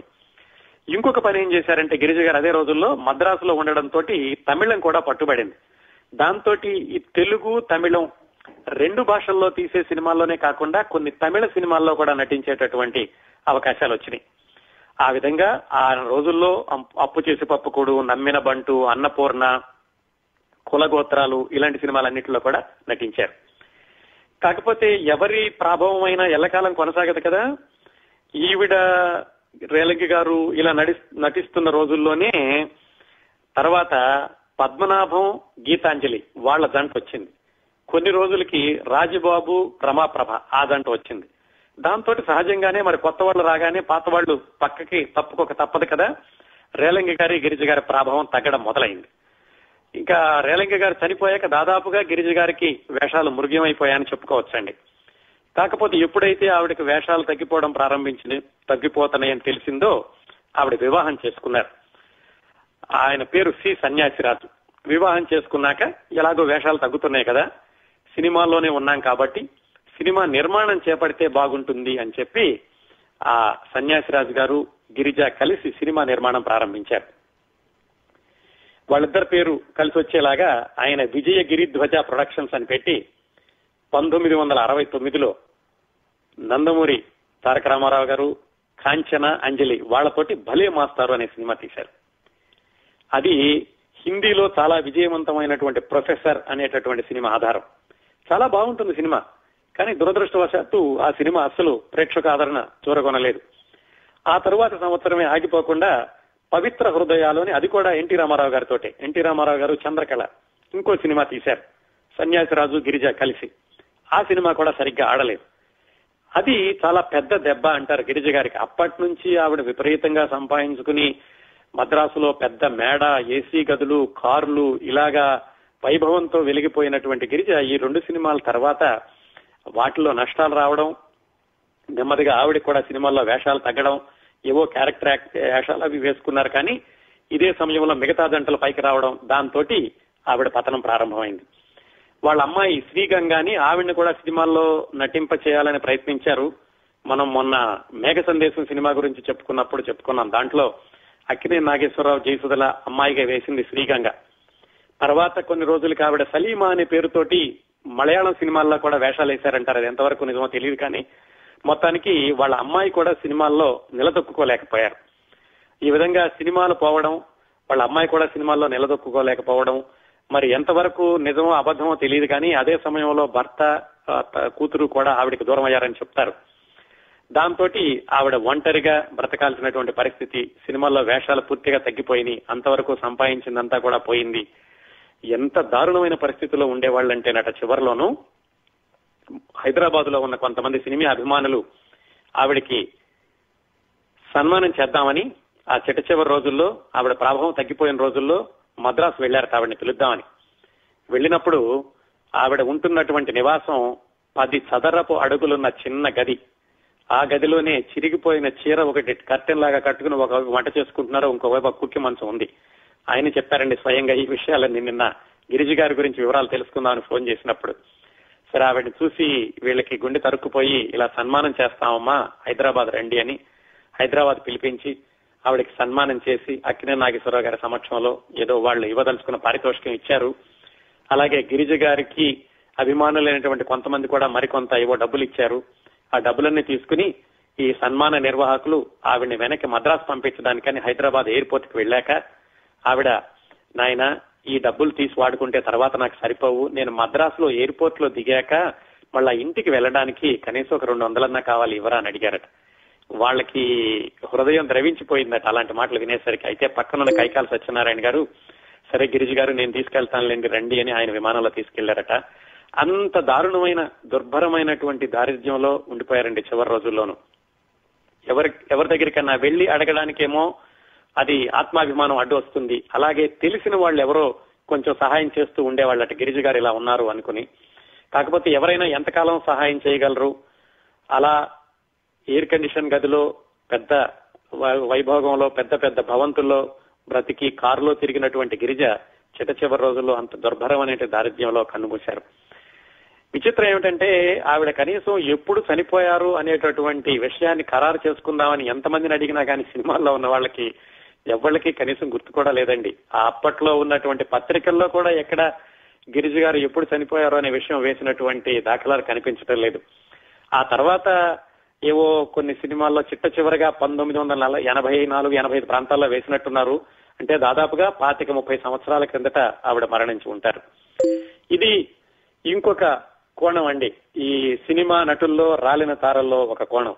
Speaker 1: ఇంకొక పని ఏం చేశారంటే గిరిజ గారు అదే రోజుల్లో మద్రాసులో ఉండడంతో తమిళం కూడా పట్టుబడింది. దాంతో ఈ తెలుగు తమిళం రెండు భాషల్లో తీసే సినిమాల్లోనే కాకుండా కొన్ని తమిళ సినిమాల్లో కూడా నటించేటటువంటి అవకాశాలు వచ్చినాయి. ఆ విధంగా ఆ రోజుల్లో అం- అప్పు చేసి పప్పుకుడు నమ్మిన బంటు అన్నపూర్ణ కులగోత్రాలు ఇలాంటి సినిమాలన్నింటిలో కూడా నటించారు. కాకపోతే ఎవరి ప్రాభవం అయినా ఎల్లకాలం కొనసాగదు కదా? ఈవిడ రేలంగి గారు ఇలా నడి నటిస్తున్న రోజుల్లోనే తర్వాత పద్మనాభం గీతాంజలి వాళ్ళ జంట వచ్చింది. కొన్ని రోజులకి రాజబాబు రమాప్రభ ఆదంట వచ్చింది. దాంతో సహజంగానే మరి కొత్త వాళ్ళు రాగానే పాత వాళ్ళు పక్కకి తప్పుకోక తప్పదు కదా. రేలంగి గారి గిరిజ గారి ప్రభావం తగ్గడం మొదలైంది. ఇంకా రేలంగి గారు చనిపోయాక దాదాపుగా గిరిజ గారికి వేషాలు మృగ్యమైపోయాయని చెప్పుకోవచ్చండి. కాకపోతే ఎప్పుడైతే ఆవిడకి వేషాలు తగ్గిపోవడం ప్రారంభించింది తగ్గిపోతున్నాయని తెలిసిందో ఆవిడ వివాహం చేసుకున్నారు. ఆయన పేరు సి సన్యాసిరాజు. వివాహం చేసుకున్నాక ఎలాగో వేషాలు తగ్గుతున్నాయి కదా. సినిమాల్లోనే ఉన్నాం కాబట్టి సినిమా నిర్మాణం చేపడితే బాగుంటుంది అని చెప్పి ఆ సన్యాసిరాజు గారు గిరిజ కలిసి సినిమా నిర్మాణం ప్రారంభించారు. వాళ్ళిద్దరి పేరు కలిసి వచ్చేలాగా ఆయన విజయ గిరిధ్వజ ప్రొడక్షన్స్ అని పెట్టి పంతొమ్మిది వందల అరవై తొమ్మిదిలో నందమూరి తారక రామారావు గారు కాంచన అంజలి వాళ్ళతోటి భలే మాస్తారు అనే సినిమా తీశారు. అది హిందీలో చాలా విజయవంతమైనటువంటి ప్రొఫెసర్ అనేటటువంటి సినిమా ఆధారం. చాలా బాగుంటుంది సినిమా. కానీ దురదృష్టవశాత్తు ఆ సినిమా అస్సలు ప్రేక్షక ఆదరణ చూరగొనలేదు. ఆ తరువాత సంవత్సరమే ఆగిపోకుండా పవిత్ర హృదయాలోని అది కూడా ఎన్టీ రామారావు గారితో ఎన్టీ రామారావు గారు చంద్రకళ ఇంకో సినిమా తీశారు. సన్యాసిరాజు గిరిజ కలిసి. ఆ సినిమా కూడా సరిగ్గా ఆడలేదు. అది చాలా పెద్ద దెబ్బ అంటారు గిరిజ గారికి. అప్పటి నుంచి ఆవిడ విపరీతంగా సంపాదించుకుని మద్రాసులో పెద్ద మేడ ఏసీ గదులు కార్లు ఇలాగా వైభవంతో వెలిగిపోయినటువంటి గిరిజ ఈ రెండు సినిమాల తర్వాత వాటిలో నష్టాలు రావడం నెమ్మదిగా ఆవిడకి కూడా సినిమాల్లో వేషాలు తగ్గడం ఏవో క్యారెక్టర్ వేషాలు అవి వేసుకున్నారు కానీ ఇదే సమయంలో మిగతా జంటలు పైకి రావడం దాంతో ఆవిడ పతనం ప్రారంభమైంది. వాళ్ళ అమ్మాయి శ్రీగంగాని ఆవిడని కూడా సినిమాల్లో నటింప చేయాలని ప్రయత్నించారు. మనం మొన్న మేఘ సందేశం సినిమా గురించి చెప్పుకున్నప్పుడు చెప్పుకున్నాం. దాంట్లో అక్కినే నాగేశ్వరరావు జయసుదల అమ్మాయిగా వేసింది శ్రీగంగ. తర్వాత కొన్ని రోజులకి ఆవిడ సలీమా అనే పేరుతోటి మలయాళం సినిమాల్లో కూడా వేషాలు వేశారంటారు. అది ఎంతవరకు నిజమో తెలియదు కానీ మొత్తానికి వాళ్ళ అమ్మాయి కూడా సినిమాల్లో నిలదొక్కుకోలేకపోయారు. ఈ విధంగా సినిమాలు పోవడం వాళ్ళ అమ్మాయి కూడా సినిమాల్లో నిలదొక్కుకోలేకపోవడం మరి ఎంతవరకు నిజమో అబద్ధమో తెలియదు కానీ అదే సమయంలో భర్త కూతురు కూడా ఆవిడకి దూరం అయ్యారని చెప్తారు. దాంతో ఆవిడ ఒంటరిగా బ్రతకాల్సినటువంటి పరిస్థితి సినిమాల్లో వేషాలు పూర్తిగా తగ్గిపోయినాయి. అంతవరకు సంపాదించిందంతా కూడా పోయింది. ఎంత దారుణమైన పరిస్థితిలో ఉండేవాళ్ళంటే నట చివరిలోనూ హైదరాబాద్లో ఉన్న కొంతమంది సినిమా అభిమానులు ఆవిడకి సన్మానం చేద్దామని ఆ చిట్ట చివరి రోజుల్లో ఆవిడ ప్రభావం తగ్గిపోయిన రోజుల్లో మద్రాసు వెళ్ళారట ఆవిడని పిలుద్దామని. వెళ్ళినప్పుడు ఆవిడ ఉంటున్నటువంటి నివాసం పది చదరపు అడుగులున్న చిన్న గది. ఆ గదిలోనే చిరిగిపోయిన చీర ఒకటి కర్టెన్ లాగా కట్టుకుని ఒక వంట చేసుకుంటున్నారు ఇంకోవైపు కుక్కి మంచం ఉంది. ఆయన చెప్పారండి స్వయంగా ఈ విషయాలన్నీ నిన్న గిరిజి గారి గురించి వివరాలు తెలుసుకుందామని ఫోన్ చేసినప్పుడు. సరే ఆవిడని చూసి వీళ్ళకి గుండె తరుక్కుపోయి ఇలా సన్మానం చేస్తామమ్మా హైదరాబాద్ రండి అని హైదరాబాద్ పిలిపించి ఆవిడకి సన్మానం చేసి అక్కినే నాగేశ్వరరావు గారి సమక్షంలో ఏదో వాళ్ళు ఇవ్వదలుచుకున్న పారితోషికం ఇచ్చారు. అలాగే గిరిజ గారికి అభిమానులైనటువంటి కొంతమంది కూడా మరికొంత ఏవో డబ్బులు ఇచ్చారు. ఆ డబ్బులన్నీ తీసుకుని ఈ సన్మాన నిర్వాహకులు ఆవిడని వెనక్కి మద్రాసు పంపించడానికని హైదరాబాద్ ఎయిర్పోర్ట్కి వెళ్ళాక ఆవిడ నాయన ఈ డబ్బులు తీసి వాడుకుంటే తర్వాత నాకు సరిపోవు. నేను మద్రాసులో ఎయిర్పోర్ట్లో దిగాక మళ్ళా ఇంటికి వెళ్ళడానికి కనీసం ఒక రెండు వందలన్నా కావాలి ఇవ్వరా? అని అడిగారట. వాళ్ళకి హృదయం ద్రవించిపోయిందట అలాంటి మాటలు వినేసరికి. అయితే పక్కనున్న కైకాల సత్యనారాయణ గారు సరే గిరిజు గారు నేను తీసుకెళ్తానులేండి రండి అని ఆయన విమానంలో తీసుకెళ్ళారట. అంత దారుణమైన దుర్భరమైనటువంటి దారిద్ర్యంలో ఉండిపోయారండి చివరి రోజుల్లోనూ. ఎవరి ఎవరి దగ్గరికన్నా వెళ్ళి అడగడానికేమో అది ఆత్మాభిమానం అడ్డు వస్తుంది. అలాగే తెలిసిన వాళ్ళు ఎవరో కొంచెం సహాయం చేస్తూ ఉండేవాళ్ళట. గిరిజ గారు ఇలా ఉన్నారు అనుకుని. కాకపోతే ఎవరైనా ఎంతకాలం సహాయం చేయగలరు? అలా ఎయిర్ కండిషన్ గదిలో పెద్ద వై- వైభోగంలో పెద్ద పెద్ద భవంతుల్లో బ్రతికి కారులో తిరిగినటువంటి గిరిజ చిట చివరి రోజుల్లో అంత దుర్భరం అనేటి దారిద్ర్యంలో కన్నుమూశారు. విచిత్రం ఏమిటంటే ఆవిడ కనీసం ఎప్పుడు చనిపోయారు అనేటటువంటి విషయాన్ని ఖరారు చేసుకుందామని ఎంతమందిని అడిగినా కానీ సినిమాల్లో ఉన్న వాళ్ళకి ఎవరికి కనీసం గుర్తు కూడా లేదండి. ఆ అప్పట్లో ఉన్నటువంటి పత్రికల్లో కూడా ఎక్కడ గిరిజు గారు ఎప్పుడు చనిపోయారో అనే విషయం వేసినటువంటి దాఖలాలు కనిపించడం లేదు. ఆ తర్వాత ఏవో కొన్ని సినిమాల్లో చిట్ట చివరిగా పంతొమ్మిది వందల నల- ఎనభై నాలుగు ఎనభై ఐదు ప్రాంతాల్లో వేసినట్టున్నారు. అంటే దాదాపుగా పాతిక ముప్పై సంవత్సరాల క్రిందట ఆవిడ మరణించి ఉంటారు. ఇది ఇంకొక కోణం అండి. ఈ సినిమా నటుల్లో రాలిన తారల్లో ఒక కోణం.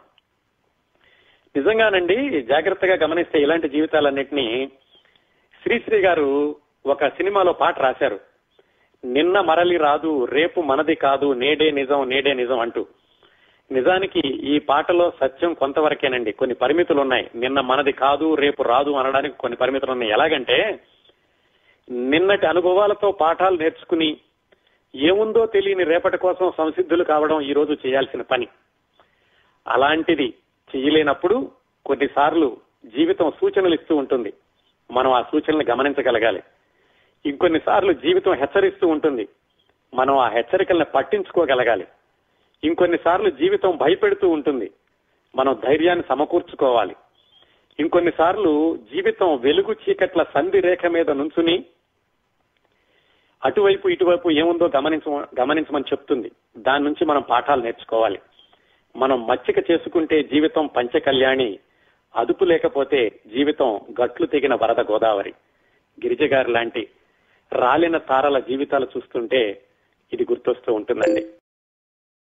Speaker 1: నిజంగానండి జాగ్రత్తగా గమనిస్తే ఇలాంటి జీవితాలన్నింటినీ శ్రీశ్రీ గారు ఒక సినిమాలో పాట రాశారు. నిన్న మరలి రాదు రేపు మనది కాదు నేడే నిజం నేడే నిజం అంటూ. నిజానికి ఈ పాటలో సత్యం కొంతవరకేనండి. కొన్ని పరిమితులు ఉన్నాయి నిన్న మనది కాదు రేపు రాదు అనడానికి కొన్ని పరిమితులు ఉన్నాయి ఎలాగంటే నిన్నటి అనుభవాలతో పాఠాలు నేర్చుకుని ఏముందో తెలియని రేపటి కోసం సంసిద్ధులు కావడం ఈ రోజు చేయాల్సిన పని. అలాంటిది చేయలేనప్పుడు కొన్నిసార్లు జీవితం సూచనలు ఇస్తూ ఉంటుంది. మనం ఆ సూచనలు గమనించగలగాలి. ఇంకొన్నిసార్లు జీవితం హెచ్చరిస్తూ ఉంటుంది. మనం ఆ హెచ్చరికల్ని పట్టించుకోగలగాలి. ఇంకొన్నిసార్లు జీవితం భయపెడుతూ ఉంటుంది. మనం ధైర్యాన్ని సమకూర్చుకోవాలి. ఇంకొన్నిసార్లు జీవితం వెలుగు చీకట్ల సంధి రేఖ మీద నుంచుని అటువైపు ఇటువైపు ఏముందో గమనించ గమనించమని చెప్తుంది. దాని నుంచి మనం పాఠాలు నేర్చుకోవాలి. మనం మచ్చిక చేసుకుంటే జీవితం పంచకళ్యాణి అదుపు లేకపోతే జీవితం గట్లు తెగిన వరద గోదావరి. గిరిజ గారు లాంటి రాలిన తారల జీవితాలు చూస్తుంటే ఇది గుర్తొస్తూ ఉంటుందండి.